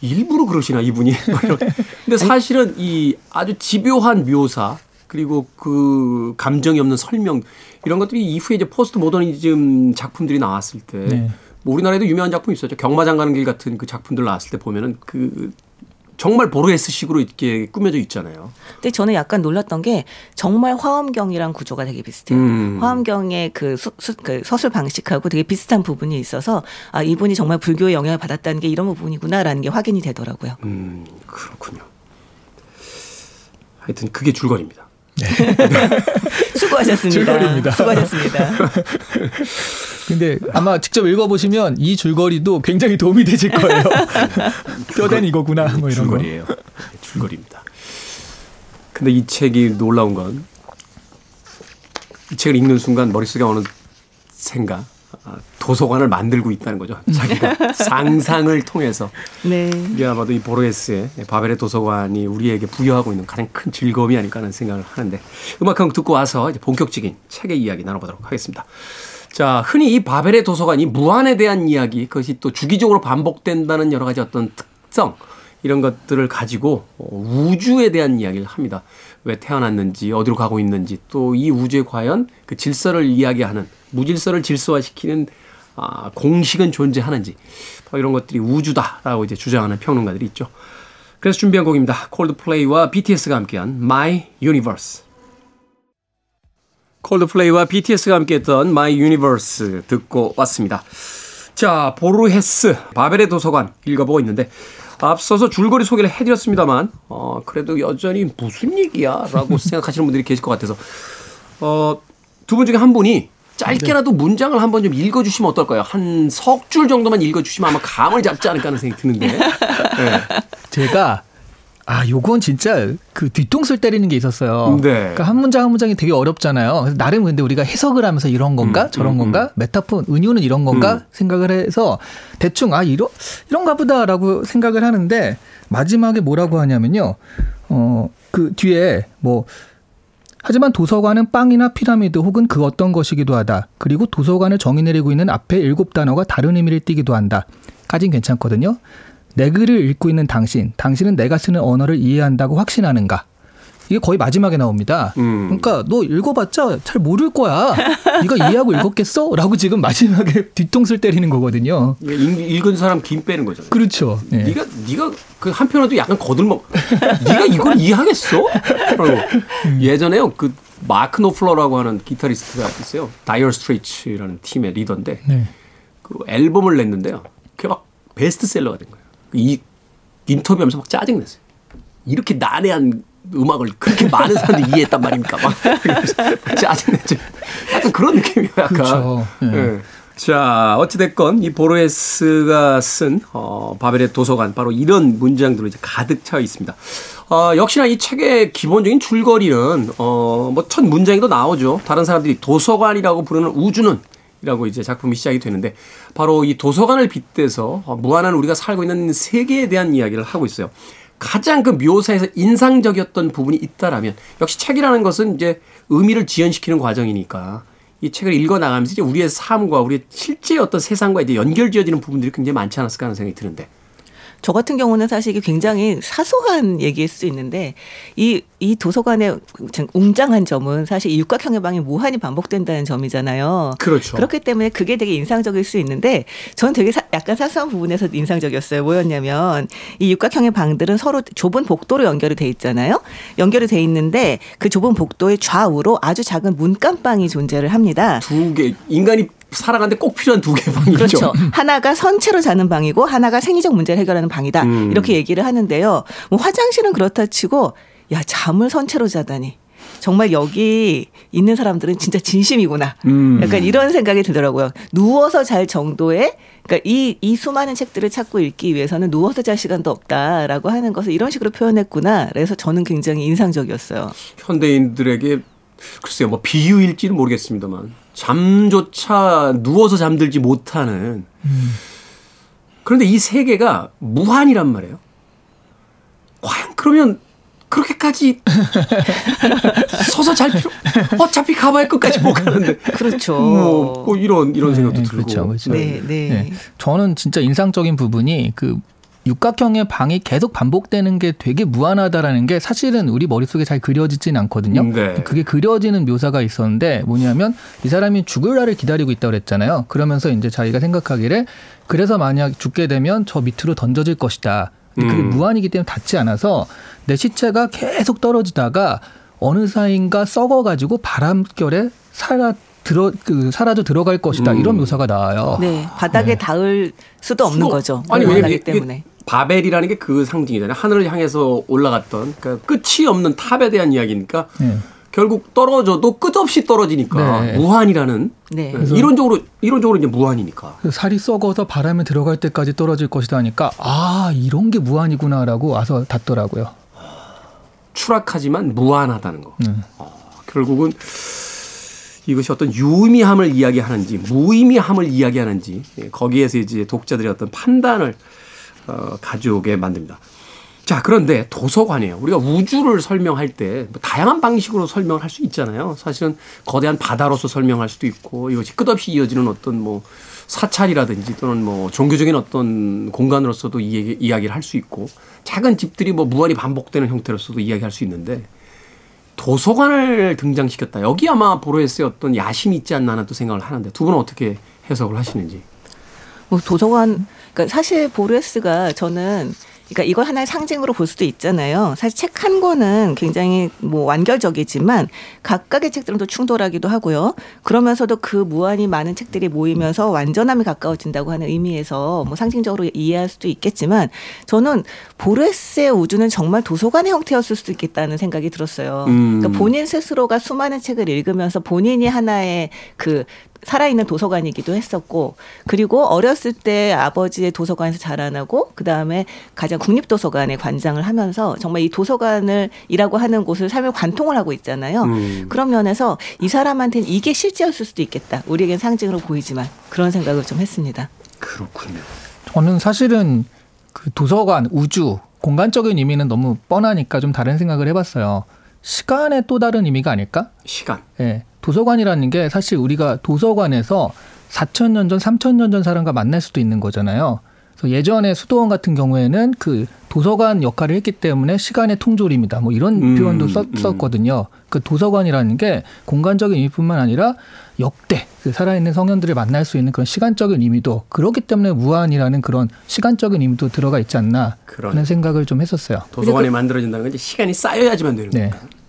일부러 그러시나 이분이. 근데 사실은 이 아주 집요한 묘사 그리고 그 감정이 없는 설명 이런 것들이 이후에 이제 포스트 모더니즘 작품들이 나왔을 때 네. 뭐 우리나라에도 유명한 작품 이 있었죠. 경마장 가는 길 같은 그 작품들 나왔을 때 보면은 그 정말 보르헤스식으로 이렇게 꾸며져 있잖아요. 근데 저는 약간 놀랐던 게 정말 화엄경이랑 구조가 되게 비슷해요. 음. 화엄경의 그, 수, 수- 그 서술 방식하고 되게 비슷한 부분이 있어서 아 이분이 정말 불교의 영향을 받았다는 게 이런 부분이구나라는 게 확인이 되더라고요. 음, 그렇군요. 하여튼 그게 줄거리입니다. 수고하셨습니다. 줄거리입니다. 수고하셨습니다. 근데 아마 직접 읽어보시면 이 줄거리도 굉장히 도움이 되실 거예요. 뼈대는 이거구나. 뭐 이런 거. 줄거리예요. 네, 줄거리입니다. 근데 이 책이 놀라운 건 이 책을 읽는 순간 머릿속에 오는 생각, 아, 도서관을 만들고 있다는 거죠. 자기가 상상을 통해서 네. 이게 아마도 이 보르헤스의 바벨의 도서관이 우리에게 부여하고 있는 가장 큰 즐거움이 아닐까 하는 생각을 하는데 음악 한 곡 듣고 와서 이제 본격적인 책의 이야기 나눠보도록 하겠습니다. 자, 흔히 이 바벨의 도서관이 무한에 대한 이야기, 그것이 또 주기적으로 반복된다는 여러 가지 어떤 특성, 이런 것들을 가지고 어, 우주에 대한 이야기를 합니다. 왜 태어났는지, 어디로 가고 있는지, 또 이 우주에 과연 그 질서를 이야기하는, 무질서를 질서화시키는 아, 공식은 존재하는지, 뭐 이런 것들이 우주다라고 이제 주장하는 평론가들이 있죠. 그래서 준비한 곡입니다. 콜드플레이와 BTS가 함께한 My Universe. 콜드플레이와 BTS가 함께했던 My Universe 듣고 왔습니다. 자, 보르헤스 바벨의 도서관 읽어보고 있는데 앞서서 줄거리 소개를 해드렸습니다만 어, 그래도 여전히 무슨 얘기야라고 생각하시는 분들이 계실 것 같아서 어, 두 분 중에 한 분이 짧게라도 문장을 한번 좀 읽어주시면 어떨까요? 한 석 줄 정도만 읽어주시면 아마 감을 잡지 않을까 하는 생각이 드는데. 네. 제가 아 요건 진짜 그 뒤통수를 때리는 게 있었어요. 네. 그러니까 한 문장 한 문장이 되게 어렵잖아요. 그래서 나름 근데 우리가 해석을 하면서 이런 건가 음, 저런 음, 건가 메타폰 은유는 이런 건가 음. 생각을 해서 대충 아 이러 이런가 보다라고 생각을 하는데 마지막에 뭐라고 하냐면요. 어 그 뒤에 뭐 하지만 도서관은 빵이나 피라미드 혹은 그 어떤 것이기도 하다. 그리고 도서관을 정의 내리고 있는 앞에 일곱 단어가 다른 의미를 띠기도 한다. 까진 괜찮거든요. 내 글을 읽고 있는 당신, 당신은 내가 쓰는 언어를 이해한다고 확신하는가? 이게 거의 마지막에 나옵니다. 음. 그러니까 너 읽어봤자 잘 모를 거야. 이거 이해하고 읽었겠어? 라고 지금 마지막에 뒤통수를 때리는 거거든요. 이게 읽- 읽은 사람 김 빼는 거잖아요. 그렇죠. 예. 네가 네가 그 한편으로도 약간 거들먹. 네가 이걸 이해하겠어? 라고. 예전에요 그 마크 노플러라고 하는 기타리스트가 있어요. 다이어 스트레이츠라는 팀의 리더인데 네. 그 앨범을 냈는데요. 그게 막 베스트셀러가 된 거예요. 이 인터뷰하면서 막 짜증 냈어요. 이렇게 난해한 음악을 그렇게 많은 사람들이 이해했단 말입니까? 막 짜증냈죠. 약간 그런 느낌이에요. 약간. 그렇죠. 예. 예. 자, 어찌됐건 이 보르헤스가 쓴 어, 바벨의 도서관 바로 이런 문장들로 이제 가득 차 있습니다. 어, 역시나 이 책의 기본적인 줄거리는 어, 뭐 첫 문장에도 나오죠. 다른 사람들이 도서관이라고 부르는 우주는 이라고 이제 작품이 시작이 되는데 바로 이 도서관을 빗대서 어, 무한한 우리가 살고 있는 세계에 대한 이야기를 하고 있어요. 가장 그 묘사에서 인상적이었던 부분이 있다라면 역시 책이라는 것은 이제 의미를 지연시키는 과정이니까 이 책을 읽어 나가면서 이제 우리의 삶과 우리의 실제 어떤 세상과 이제 연결지어지는 부분들이 굉장히 많지 않았을까 하는 생각이 드는데. 저 같은 경우는 사실 이게 굉장히 사소한 얘기일 수 있는데 이, 이 도서관의 웅장한 점은 사실 이 육각형의 방이 무한히 반복된다는 점이잖아요. 그렇죠. 그렇기 때문에 그게 되게 인상적일 수 있는데 저는 되게 사- 약간 사소한 부분에서 인상적이었어요. 뭐였냐면 이 육각형의 방들은 서로 좁은 복도로 연결이 돼 있잖아요. 연결이 돼 있는데 그 좁은 복도의 좌우로 아주 작은 문간방이 존재를 합니다. 두 개, 인간이 살아가는데 꼭 필요한 두 개 방이죠. 그렇죠. 하나가 선체로 자는 방이고 하나가 생리적 문제를 해결하는 방이다. 음. 이렇게 얘기를 하는데요. 뭐 화장실은 그렇다 치고 야 잠을 선체로 자다니. 정말 여기 있는 사람들은 진짜 진심이구나. 음. 약간 이런 생각이 들더라고요. 누워서 잘 정도의 그러니까 이, 이 수많은 책들을 찾고 읽기 위해서는 누워서 잘 시간도 없다라고 하는 것을 이런 식으로 표현했구나. 그래서 저는 굉장히 인상적이었어요. 현대인들에게 글쎄요, 뭐 비유일지는 모르겠습니다만 잠조차 누워서 잠들지 못하는 그런데 이 세계가 무한이란 말이에요. 과연 그러면 그렇게까지 서서 잘 필요 어차피 가봐야 끝까지 못 가는데 그렇죠. 뭐, 뭐 이런 이런 생각도 네, 들고 그렇죠, 그렇죠. 네, 네. 네. 저는 진짜 인상적인 부분이 그 육각형의 방이 계속 반복되는 게 되게 무한하다라는 게 사실은 우리 머릿속에 잘 그려지진 않거든요. 네. 그게 그려지는 묘사가 있었는데 뭐냐면 이 사람이 죽을 날을 기다리고 있다고 그랬잖아요. 그러면서 이제 자기가 생각하기를 그래서 만약 죽게 되면 저 밑으로 던져질 것이다. 근데 그게 음. 무한이기 때문에 닿지 않아서 내 시체가 계속 떨어지다가 어느 사이인가 썩어가지고 바람결에 살아 들어 그 사라져 들어갈 것이다 음. 이런 묘사가 나와요. 네, 바닥에 닿을 수도 없는 수도- 거죠. 아니 왜냐면 때문에. 바벨이라는 게 그 상징이잖아요. 하늘을 향해서 올라갔던 그러니까 끝이 없는 탑에 대한 이야기니까 네. 결국 떨어져도 끝없이 떨어지니까 네. 무한이라는 네. 네. 이론적으로 이론적으로 이제 무한이니까. 그 살이 썩어서 바람에 들어갈 때까지 떨어질 것이다 하니까 아 이런 게 무한이구나라고 와서 닿더라고요. 추락하지만 무한하다는 거. 음. 어, 결국은 이것이 어떤 유의미함을 이야기하는지 무의미함을 이야기하는지 예, 거기에서 이제 독자들의 어떤 판단을 어, 가져오게 만듭니다. 자 그런데 도서관이에요. 우리가 우주를 설명할 때뭐 다양한 방식으로 설명을 할 수 있잖아요. 사실은 거대한 바다로서 설명할 수도 있고 이것이 끝없이 이어지는 어떤 뭐 사찰이라든지 또는 뭐 종교적인 어떤 공간으로서도 이 이야기를 할 수 있고 작은 집들이 뭐 무한히 반복되는 형태로서도 이야기할 수 있는데 도서관을 등장시켰다. 여기 아마 보로에스의 어떤 야심이 있지 않나 하는 또 생각을 하는데 두 분은 어떻게 해석을 하시는지. 뭐 도서관 그러니까 사실 보레스가 저는 그러니까 이걸 하나의 상징으로 볼 수도 있잖아요. 사실 책 한 권은 굉장히 뭐 완결적이지만 각각의 책들은 또 충돌하기도 하고요. 그러면서도 그 무한히 많은 책들이 모이면서 완전함이 가까워진다고 하는 의미에서 뭐 상징적으로 이해할 수도 있겠지만 저는 보레스의 우주는 정말 도서관의 형태였을 수도 있겠다는 생각이 들었어요. 음. 그러니까 본인 스스로가 수많은 책을 읽으면서 본인이 하나의 그 살아있는 도서관이기도 했었고 그리고 어렸을 때 아버지의 도서관에서 자라나고 그 다음에 가장 국립도서관에 관장을 하면서 정말 이 도서관을 이라고 하는 곳을 삶의 관통을 하고 있잖아요. 음. 그런 면에서 이 사람한테는 이게 실제였을 수도 있겠다. 우리에겐 상징으로 보이지만 그런 생각을 좀 했습니다. 그렇군요. 저는 사실은 그 도서관, 우주, 공간적인 의미는 너무 뻔하니까 좀 다른 생각을 해봤어요. 시간의 또 다른 의미가 아닐까? 시간. 예. 도서관이라는 게 사실 우리가 도서관에서 4천년 전, 3천년 전 사람과 만날 수도 있는 거잖아요. 그래서 예전에 수도원 같은 경우에는 그 도서관 역할을 했기 때문에 시간의 통조림이다. 뭐 이런 음, 표현도 음. 썼었거든요. 그 도서관이라는 게 공간적인 의미뿐만 아니라 역대 그 살아있는 성현들을 만날 수 있는 그런 시간적인 의미도 그렇기 때문에 무한이라는 그런 시간적인 의미도 들어가 있지 않나 그러네. 하는 생각을 좀 했었어요. 도서관이 만들어진다는 건 이제 시간이 쌓여야지만 되는 네. 거니까. 네.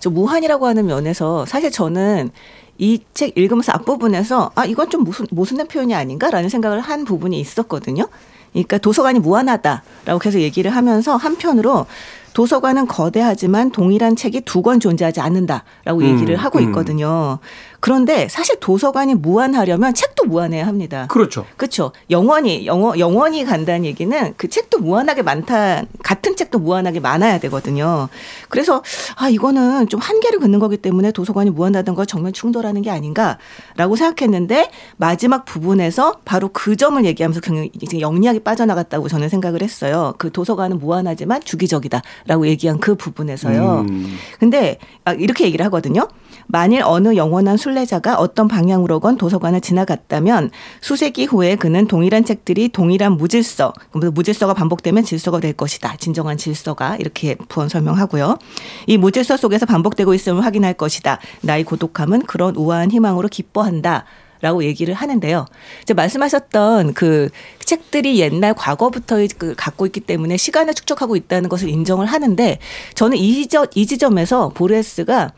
저 무한이라고 하는 면에서 사실 저는 이 책 읽으면서 앞부분에서 아, 이건 좀 모순, 모순된 표현이 아닌가라는 생각을 한 부분이 있었거든요. 그러니까 도서관이 무한하다라고 계속 얘기를 하면서 한편으로 도서관은 거대하지만 동일한 책이 두 권 존재하지 않는다라고 음, 얘기를 하고 음. 있거든요. 그런데 사실 도서관이 무한하려면 책도 무한해야 합니다. 그렇죠. 그렇죠. 영원히 영원 영원히 간다는 얘기는 그 책도 무한하게 많다. 같은 책도 무한하게 많아야 되거든요. 그래서 아 이거는 좀 한계를 긋는 거기 때문에 도서관이 무한하다는 걸 정말 충돌하는 게 아닌가라고 생각했는데 마지막 부분에서 바로 그 점을 얘기하면서 굉장히 영리하게 빠져나갔다고 저는 생각을 했어요. 그 도서관은 무한하지만 주기적이다라고 얘기한 그 부분에서요. 음. 근데 아, 이렇게 얘기를 하거든요. 만일 어느 영원한 순례자가 어떤 방향으로건 도서관을 지나갔다면 수세기 후에 그는 동일한 책들이 동일한 무질서, 무질서가 반복되면 질서가 될 것이다. 진정한 질서가 이렇게 부언 설명하고요. 이 무질서 속에서 반복되고 있음을 확인할 것이다. 나의 고독함은 그런 우아한 희망으로 기뻐한다. 라고 얘기를 하는데요. 이제 말씀하셨던 그 책들이 옛날 과거부터 그 갖고 있기 때문에 시간을 축적하고 있다는 것을 인정을 하는데 저는 이 지점, 이 지점에서 보레스가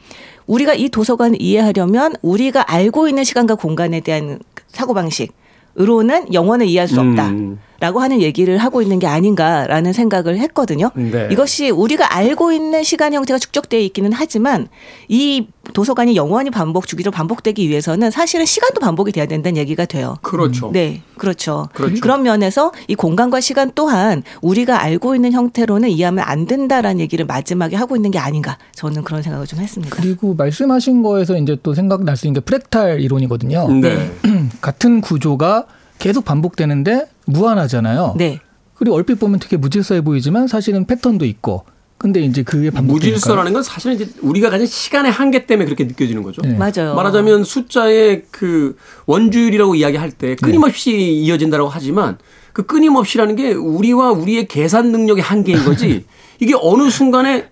우리가 이 도서관을 이해하려면 우리가 알고 있는 시간과 공간에 대한 사고방식으로는 영원을 이해할 수 없다. 음. 라고 하는 얘기를 하고 있는 게 아닌가라는 생각을 했거든요. 네. 이것이 우리가 알고 있는 시간 형태가 축적되어 있기는 하지만 이 도서관이 영원히 반복 주기로 반복되기 위해서는 사실은 시간도 반복이 돼야 된다는 얘기가 돼요. 그렇죠. 네, 그렇죠. 그렇죠. 런 면에서 이 공간과 시간 또한 우리가 알고 있는 형태로는 이해하면 안 된다라는 얘기를 마지막에 하고 있는 게 아닌가. 저는 그런 생각을 좀 했습니다. 그리고 말씀하신 거에서 이제 또 생각날 수 있는 게 프랙탈 이론이거든요. 네. 같은 구조가 계속 반복되는데 무한하잖아요. 네. 그리고 얼핏 보면 되게 무질서해 보이지만 사실은 패턴도 있고. 근데 이제 그게 반복되니까 무질서라는 건 사실은 이제 우리가 가진 시간의 한계 때문에 그렇게 느껴지는 거죠. 네. 맞아요. 말하자면 숫자의 그 원주율이라고 이야기할 때 끊임없이 이어진다라고 하지만 그 끊임없이라는 게 우리와 우리의 계산 능력의 한계인 거지. 이게 어느 순간에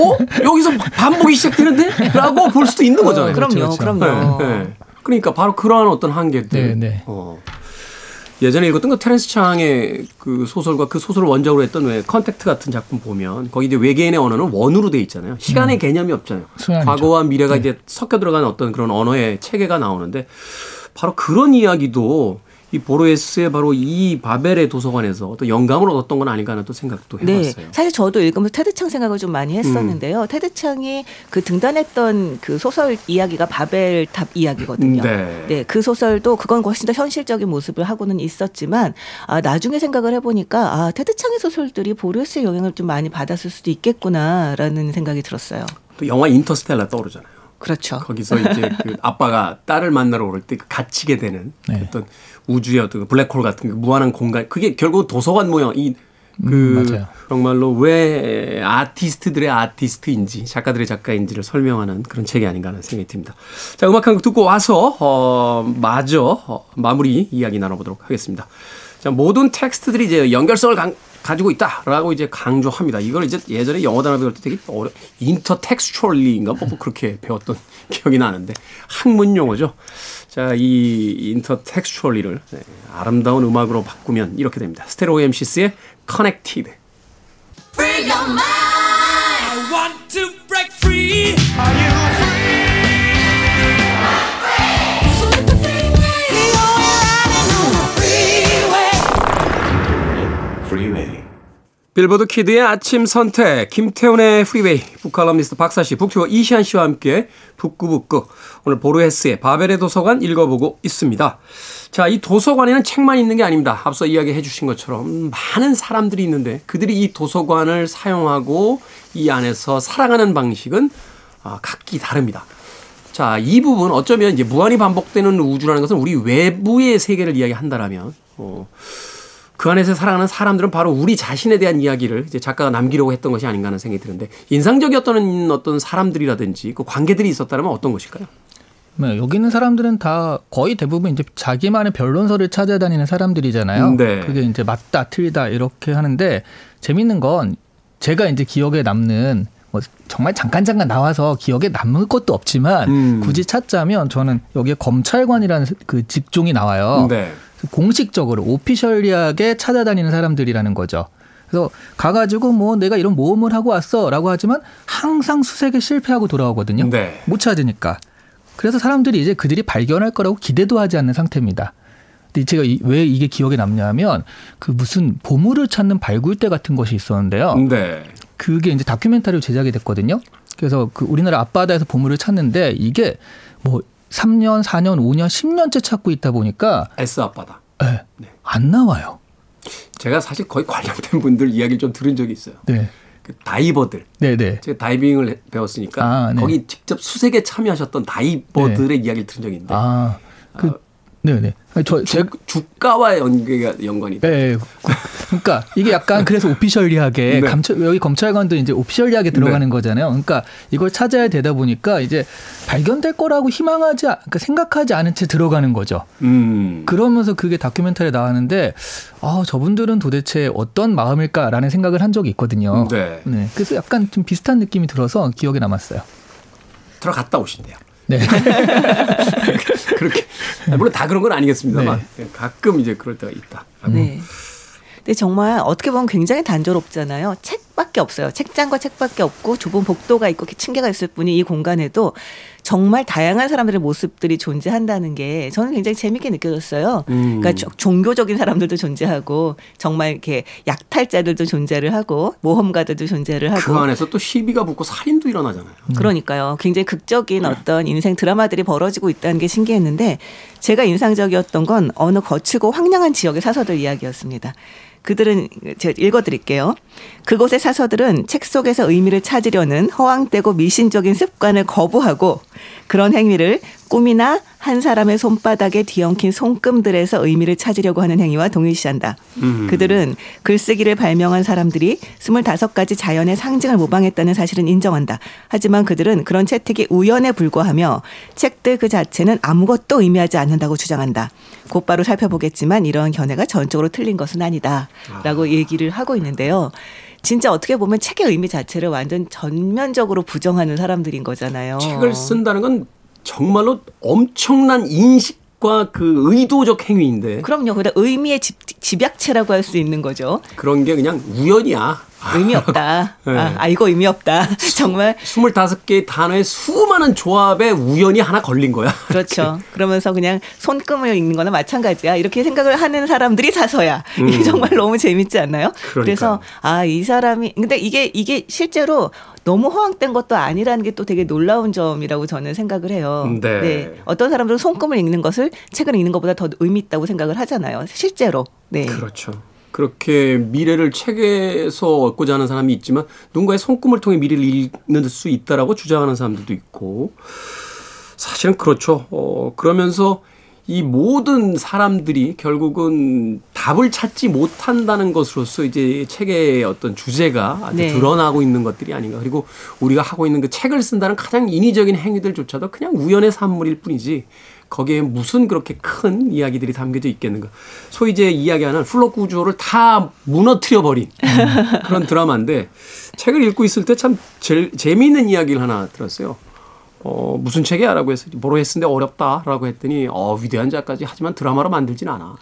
어 여기서 반복이 시작되는데? 라고 볼 수도 있는 거잖아요. 어, 그럼요, 그렇죠, 그렇죠. 그럼요. 네, 네. 그러니까 바로 그러한 어떤 한계들. 네, 네. 어. 예전에 읽었던 그 테렌스 창의 그 소설과 그 소설을 원작으로 했던 왜 컨택트 같은 작품 보면 거기 이제 외계인의 언어는 원으로 돼 있잖아요. 시간의 개념이 없잖아요. 음. 네. 과거와 미래가 이제 섞여 들어가는 어떤 그런 언어의 체계가 나오는데 바로 그런 이야기도 이 보로에스의 바로 이 바벨의 도서관에서 또 영감을 얻었던 건 아닌가 하는 또 생각도 네. 해봤어요. 음. 사실 저도 읽으면서 테드창 생각을 좀 많이 했었는데요. 테드창이 그 등단했던 그 소설 이야기가 바벨탑 이야기거든요. 네. 그 소설도 그건 훨씬 더 현실적인 모습을 하고는 있었지만 아, 나중에 생각을 해보니까 아, 테드창의 소설들이 보르스의 영향을 좀 많이 받았을 수도 있겠구나라는 생각이 들었어요. 또 영화 인터스텔라 떠오르잖아요. 그렇죠. 거기서 이제 그 아빠가 딸을 만나러 오를 때그 갇히게 되는 네. 어떤 우주의 어떤 그 블랙홀 같은 그 무한한 공간 그게 결국 도서관 모양 이그 음. 정말로 왜 아티스트들의 아티스트인지 작가들의 작가인지를 설명하는 그런 책이 아닌가 하는 생각이 듭니다. 자 음악 한 곡 듣고 와서 어 마저 어, 마무리 이야기 나눠보도록 하겠습니다. 자 모든 텍스트들이 이제 연결성을 강- 가지고 있다라고 이제 강조합니다. 이걸 이제 예전에 영어 단어 배울 때 되게 어려 인터텍스추얼리인가 뭐 그렇게 배웠던 기억이 나는데 학문 용어죠. 자, 이 인터텍스추얼리를 네, 아름다운 음악으로 바꾸면 이렇게 됩니다. 스테레오 MC스의 Connected. Free your mind. I want to break free. Are you 빌보드 키드의 아침 선택, 김태훈의 프리웨이, 북칼럼니스트 박사 씨, 북튜버 이시안 씨와 함께 북구북구 오늘 보르헤스의 바벨의 도서관 읽어보고 있습니다. 자, 이 도서관에는 책만 있는 게 아닙니다. 앞서 이야기해 주신 것처럼 많은 사람들이 있는데 그들이 이 도서관을 사용하고 이 안에서 살아가는 방식은 아, 각기 다릅니다. 자, 이 부분 어쩌면 이제 무한히 반복되는 우주라는 것은 우리 외부의 세계를 이야기한다라면 어, 그 안에서 살아가는 사람들은 바로 우리 자신에 대한 이야기를 이제 작가가 남기려고 했던 것이 아닌가 하는 생각이 드는데 인상적이었던 어떤 사람들이라든지 그 관계들이 있었다면 어떤 것일까요? 네, 여기 있는 사람들은 다 거의 대부분 이제 자기만의 변론서를 찾아다니는 사람들이잖아요. 네. 그게 이제 맞다, 틀리다 이렇게 하는데 재밌는 건 제가 이제 기억에 남는 뭐 정말 잠깐 잠깐 나와서 기억에 남을 것도 없지만 음. 굳이 찾자면 저는 여기에 검찰관이라는 그 직종이 나와요. 네. 공식적으로 오피셜리하게 찾아다니는 사람들이라는 거죠. 그래서 가가지고 뭐 내가 이런 모험을 하고 왔어라고 하지만 항상 수색에 실패하고 돌아오거든요. 네. 못 찾으니까. 그래서 사람들이 이제 그들이 발견할 거라고 기대도 하지 않는 상태입니다. 근데 제가 이- 왜 이게 기억에 남냐면 그 무슨 보물을 찾는 발굴대 같은 것이 있었는데요. 네. 그게 이제 다큐멘터리로 제작이 됐거든요. 그래서 그 우리나라 앞바다에서 보물을 찾는데 이게 뭐 3년, 4년, 5년, 10년째 찾고 있다 보니까 S 아빠다. 예, 안 나와요. 제가 사실 거의 관련된 분들 이야기를 좀 들은 적이 있어요. 네. 그 다이버들. 네, 네. 제가 다이빙을 해- 배웠으니까 아, 네. 거기 직접 수색에 참여하셨던 다이버들의 이야기를 들은 적이 있는데 아, 그, 네, 네. 저, 제, 주, 주가와 연계가 연관이 돼. 네, 그- 그러니까 이게 약간 그래서 오피셜리하게 네. 감찰 여기 검찰관도 이제 오피셜리하게 들어가는 거잖아요. 그러니까 이걸 찾아야 되다 보니까 이제 발견될 거라고 희망하지 않- 그러니까 생각하지 않은 채 들어가는 거죠. 음. 그러면서 그게 다큐멘터리에 나왔는데 아 저분들은 도대체 어떤 마음일까라는 생각을 한 적이 있거든요. 네. 그래서 약간 좀 비슷한 느낌이 들어서 기억에 남았어요. 들어갔다 오신대요. 네. 그렇게 물론 다 그런 건 아니겠습니다만 가끔 이제 그럴 때가 있다. 네. 근데 정말 어떻게 보면 굉장히 단조롭잖아요. 책밖에 없어요. 책장과 책밖에 없고 좁은 복도가 있고 층계가 있을 뿐이 이 공간에도 정말 다양한 사람들의 모습들이 존재한다는 게 저는 굉장히 재밌게 느껴졌어요. 음. 그러니까 조- 종교적인 사람들도 존재하고 정말 이렇게 약탈자들도 존재를 하고 모험가들도 존재를 하고 그 안에서 또 시비가 붙고 살인도 일어나잖아요. 그러니까요. 굉장히 극적인 어떤 인생 드라마들이 벌어지고 있다는 게 신기했는데 제가 인상적이었던 건 어느 거칠고 황량한 지역의 사서들 이야기였습니다. 그들은 제가 읽어드릴게요. 그곳의 사서들은 책 속에서 의미를 찾으려는 허황되고 미신적인 습관을 거부하고 그런 행위를 꿈이나 한 사람의 손바닥에 뒤엉킨 손금들에서 의미를 찾으려고 하는 행위와 동일시한다. 그들은 글쓰기를 발명한 사람들이 25가지 자연의 상징을 모방했다는 사실은 인정한다. 하지만 그들은 그런 채택이 우연에 불과하며 책들 그 자체는 아무것도 의미하지 않는다고 주장한다. 곧바로 살펴보겠지만 이러한 견해가 전적으로 틀린 것은 아니다. 라고 얘기를 하고 있는데요. 진짜 어떻게 보면 책의 의미 자체를 완전 전면적으로 부정하는 사람들인 거잖아요. 책을 쓴다는 건 정말로 엄청난 인식 과 그 의도적 행위인데 그럼요. 그다 의미의 집, 집약체라고 할 수 있는 거죠. 그런 게 그냥 우연이야. 의미 없다. 네. 아, 아, 이거 의미 없다. 정말 25개의 단어의 수많은 조합에 우연이 하나 걸린 거야. 그렇죠. 그러면서 그냥 손금을 읽는 거나 마찬가지야. 이렇게 생각을 하는 사람들이 사서야. 이게 정말 너무 재밌지 않나요? 그러니까요. 래서 아, 이 사람이 근데 이게 이게 실제로 너무 허황된 것도 아니라는 게 또 되게 놀라운 점이라고 저는 생각을 해요. 네. 어떤 사람들은 손금을 읽는 것을 책을 읽는 것보다 더 의미 있다고 생각을 하잖아요. 실제로. 네. 그렇죠. 그렇게 미래를 책에서 얻고자 하는 사람이 있지만 누군가의 손금을 통해 미래를 읽는 수 있다라고 주장하는 사람들도 있고 사실은 그렇죠. 어, 그러면서 이 모든 사람들이 결국은 답을 찾지 못한다는 것으로서 이제 책의 어떤 주제가 아주 네. 드러나고 있는 것들이 아닌가. 그리고 우리가 하고 있는 그 책을 쓴다는 가장 인위적인 행위들조차도 그냥 우연의 산물일 뿐이지 거기에 무슨 그렇게 큰 이야기들이 담겨져 있겠는가. 소위 이제 이야기하는 플롯 구조를 다 무너뜨려 버린 그런 드라마인데 책을 읽고 있을 때 참 재미있는 이야기를 하나 들었어요. 어, 무슨 책이야? 라고 해서 뭐로 했는데 어렵다. 라고 했더니, 어, 위대한 작가지. 하지만 드라마로 만들진 않아.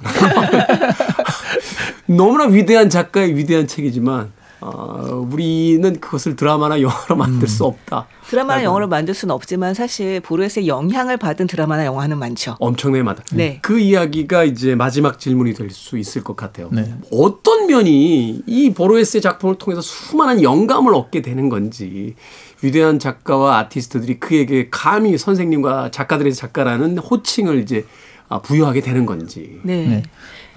너무나 위대한 작가의 위대한 책이지만, 어, 우리는 그것을 드라마나 영화로 만들 수 없다. 드라마나 영화로 만들 수는 없지만 사실 보르헤스의 영향을 받은 드라마나 영화는 많죠. 엄청나게 많다. 네. 그 이야기가 이제 마지막 질문이 될 수 있을 것 같아요. 네. 어떤 면이 이 보로에스의 작품을 통해서 수많은 영감을 얻게 되는 건지 위대한 작가와 아티스트들이 그에게 감히 선생님과 작가들의 작가라는 호칭을 이제 아, 부여하게 되는 건지. 네. 네.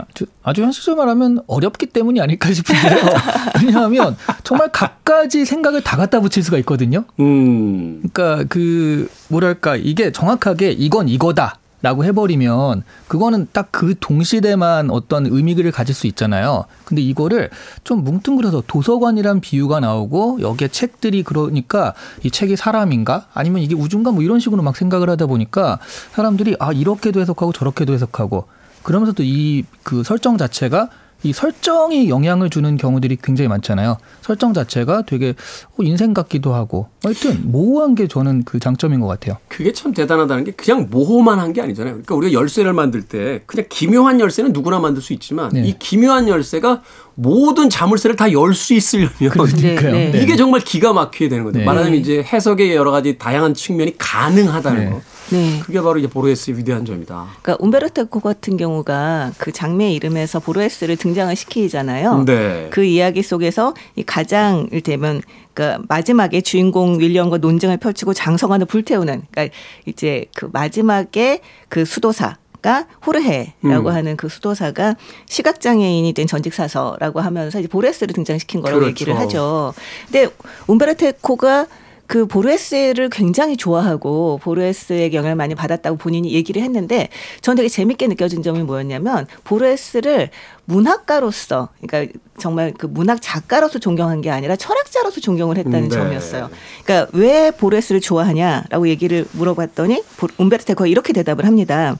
아주, 아주 현실적으로 말하면 어렵기 때문이 아닐까 싶은데요. 왜냐하면 정말 갖가지 생각을 다 갖다 붙일 수가 있거든요. 음. 그러니까 그 뭐랄까 이게 정확하게 이건 이거다. 라고 해버리면 그거는 딱 그 동시대만 어떤 의미를 가질 수 있잖아요. 근데 이거를 좀 뭉뚱그려서 도서관이란 비유가 나오고 여기에 책들이 그러니까 이 책이 사람인가 아니면 이게 우주인가 뭐 이런 식으로 막 생각을 하다 보니까 사람들이 아 이렇게도 해석하고 저렇게도 해석하고 그러면서 또 이 그 설정 자체가 이 설정이 영향을 주는 경우들이 굉장히 많잖아요. 설정 자체가 되게 어, 인생 같기도 하고 하여튼 모호한 게 저는 그 장점인 것 같아요. 그게 참 대단하다는 게 그냥 모호만 한 게 아니잖아요. 그러니까 우리가 열쇠를 만들 때 그냥 기묘한 열쇠는 누구나 만들 수 있지만 네. 이 기묘한 열쇠가 모든 자물쇠를 다 열 수 있으려면 그러니까요. 네, 네. 이게 정말 기가 막히게 되는 거죠. 네. 말하자면 이제 해석의 여러 가지 다양한 측면이 가능하다는 네. 거. 네. 그게 바로 이제 보르헤스의 위대한 점이다. 그러니까 움베르토 에코 같은 경우가 그 장미의 이름에서 보르헤스를 등장을 시키잖아요. 네. 그 이야기 속에서 이 가장 일테면 그러니까 마지막에 주인공 윌리엄과 논쟁을 펼치고 장성환을 불태우는 그러니까 이제 그 마지막에 그 수도사 가 호르헤라고 음. 하는 그 수도사가 시각 장애인이 된 전직 사서라고 하면서 이제 보레스를 등장시킨 거라고 그렇죠. 얘기를 하죠. 근데 움베르토 에코가 그 보르헤스를 굉장히 좋아하고 보르헤스의 영향을 많이 받았다고 본인이 얘기를 했는데 전 되게 재밌게 느껴진 점이 뭐였냐면 보르헤스를 문학가로서 그러니까 정말 그 문학 작가로서 존경한 게 아니라 철학자로서 존경을 했다는 음, 네. 점이었어요. 그러니까 왜 보르헤스를 좋아하냐라고 얘기를 물어봤더니 보- 움베르토 에코가 이렇게 대답을 합니다.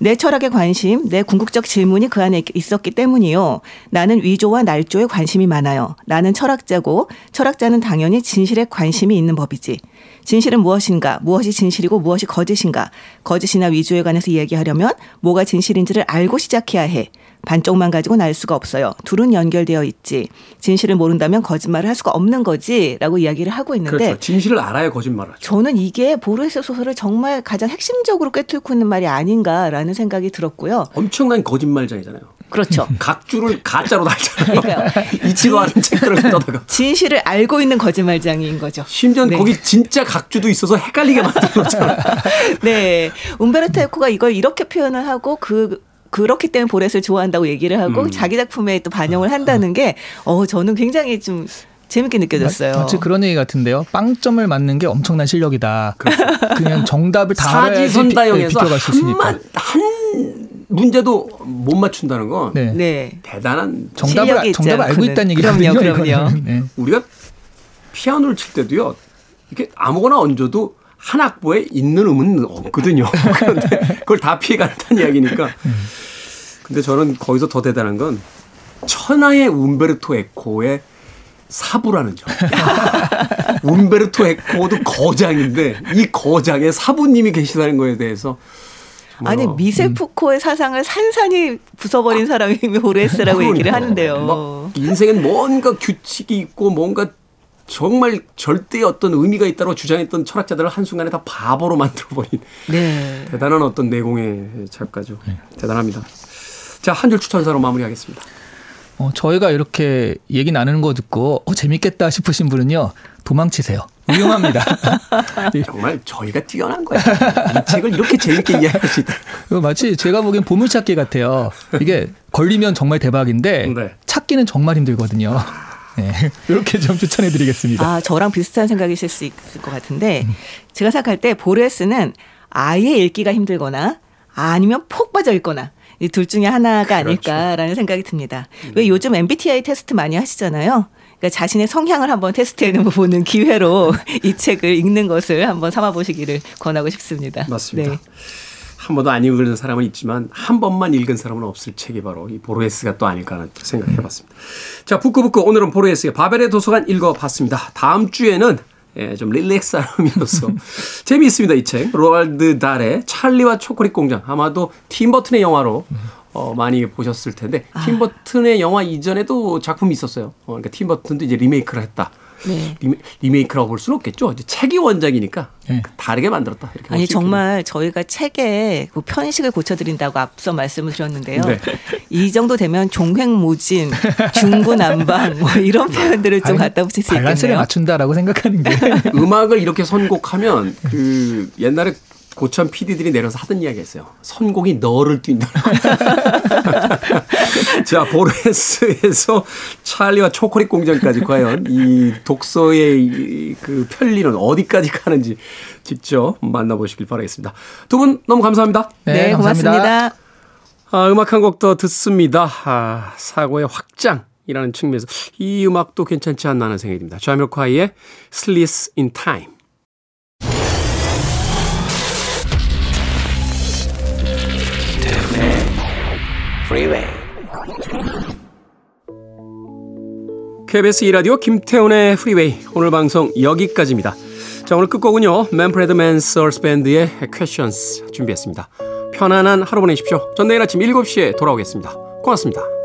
내 철학에 관심, 내 궁극적 질문이 그 안에 있었기 때문이요. 나는 위조와 날조에 관심이 많아요. 나는 철학자고 철학자는 당연히 진실에 관심이 있는 법이지. 진실은 무엇인가? 무엇이 진실이고 무엇이 거짓인가? 거짓이나 위조에 관해서 이야기하려면 뭐가 진실인지를 알고 시작해야 해. 반쪽만 가지고는 알 수가 없어요. 둘은 연결되어 있지. 진실을 모른다면 거짓말을 할 수가 없는 거지라고 이야기를 하고 있는데 그렇죠. 진실을 알아야 거짓말을 하죠. 저는 이게 보르헤스 소설을 정말 가장 핵심적으로 꿰뚫고 있는 말이 아닌가라는 생각이 들었고요. 엄청난 거짓말장이잖아요. 그렇죠. 각주를 가짜로 달잖아요. 잊지도 않은 책들을 써다가. 진실을 알고 있는 거짓말장인 거죠. 심지어 는 네. 거기 진짜 각주도 있어서 헷갈리게 만들었잖아요. 네. 움베르토 에코가 이걸 이렇게 표현을 하고 그 그렇기 때문에 보레스를 좋아한다고 얘기를 하고 음. 자기 작품에 또 반영을 한다는 게 어, 저는 굉장히 좀 재밌게 느껴졌어요. 마치 그런 얘기 같은데요. 빵점을 맞는 게 엄청난 실력이다. 그냥 정답을 다 알아야지 비- 네, 사지선다형에서 비껴갈 수 있으니까. 한만 한 문제도 못 맞춘다는 건 네. 네. 대단한 정답을 정답을 알고. 있다는 그럼요, 얘기거든요. 그럼요. 이거는. 네. 우리가 피아노를 칠 때도요. 이렇게 아무거나 얹어도 한 악보에 있는 음은 없거든요. 그런데 그걸 다 피해간다는 이야기니까. 근데 저는 거기서 더 대단한 건 천하의 움베르토 에코의 사부라는 점. 야, 움베르토 에코도 거장인데 이 거장에 사부님이 계시다는 거에 대해서 아니 어, 미셀 푸코의 사상을 산산히 부숴버린 사람이 보레스라고 얘기를 그러니까요. 하는데요. 막 인생엔 뭔가 규칙이 있고 뭔가 정말 절대 어떤 의미가 있다고 주장했던 철학자들을 한순간에 다 바보로 만들어버린 네. 대단한 어떤 내공의 작가죠. 대단합니다. 자, 한 줄 추천사로 마무리하겠습니다. 어, 저희가 이렇게 얘기 나누는 거 듣고 어, 재밌겠다 싶으신 분은요. 도망치세요. 위험합니다. 정말 저희가 뛰어난 거예요. 이 책을 이렇게 재밌게 이해할 수 있다. 이거 마치 제가 보기엔 보물찾기 같아요. 이게 걸리면 정말 대박인데 네. 찾기는 정말 힘들거든요. 네. 이렇게 좀 추천해 드리겠습니다. 아, 저랑 비슷한 생각이실 수 있을 것 같은데 제가 생각할 때 보레스는 아예 읽기가 힘들거나 아니면 폭 빠져 있거나 이 둘 중에 하나가 그렇죠. 아닐까라는 생각이 듭니다. 왜 요즘 MBTI 테스트 많이 하시잖아요. 그러니까 자신의 성향을 한번 테스트해 보는 기회로 이 책을 읽는 것을 한번 삼아 보시기를 권하고 싶습니다. 맞습니다. 네. 한 번도 안 읽은 사람은 있지만 한 번만 읽은 사람은 없을 책이 바로 이 보르헤스가 또 아닐까 하는 생각을 해봤습니다. 자, 북구북구 오늘은 보르헤스의 바벨의 도서관 읽어 봤습니다. 다음 주에는 예, 좀 릴렉스한 의미로서 재미있습니다. 이 책. 로알드 달의 찰리와 초콜릿 공장. 아마도 팀버튼의 영화로 어, 많이 보셨을 텐데 팀버튼의 영화 이전에도 작품이 있었어요. 어, 그러니까 팀버튼도 이제 리메이크를 했다. 네. 리메, 이크라고 볼 수는 없겠죠. 이제 책이 원작이니까 네. 다르게 만들었다. 이렇게 아니. 정말 저희가 책에 그 편식을 고쳐드린다고 앞서 말씀을 드렸는데요. 네. 이 정도 되면 종횡무진, 중구난방 뭐 이런 표현들을 좀 갖다 붙일 수 밸런스를 있겠네요. 맞춘다라고 생각하는 게 음악을 이렇게 선곡하면 그 옛날에 고참 PD들이 내려서 하던 이야기가 있어요. 선곡이 너를 뛴다. 자, 보레스에서 찰리와 초콜릿 공장까지 과연 이 독서의 이 그 편리는 어디까지 가는지 직접 만나보시길 바라겠습니다. 두 분 너무 감사합니다. 네, 고맙습니다. 아, 음악 한 곡 더 듣습니다. 아, 사고의 확장 이라는 측면에서 이 음악도 괜찮지 않나 하는 생각이 듭니다. 자미로콰이의 Sleep in Time. Freeway. KBS 2라디오 김태훈의 프리웨이 오늘 방송 여기까지입니다. 자 오늘 끝곡은요. 맨프레드 맨스 어스 밴드의 Questions 준비했습니다. 편안한 하루 보내십시오. 전 내일 아침 7시에 돌아오겠습니다. 고맙습니다.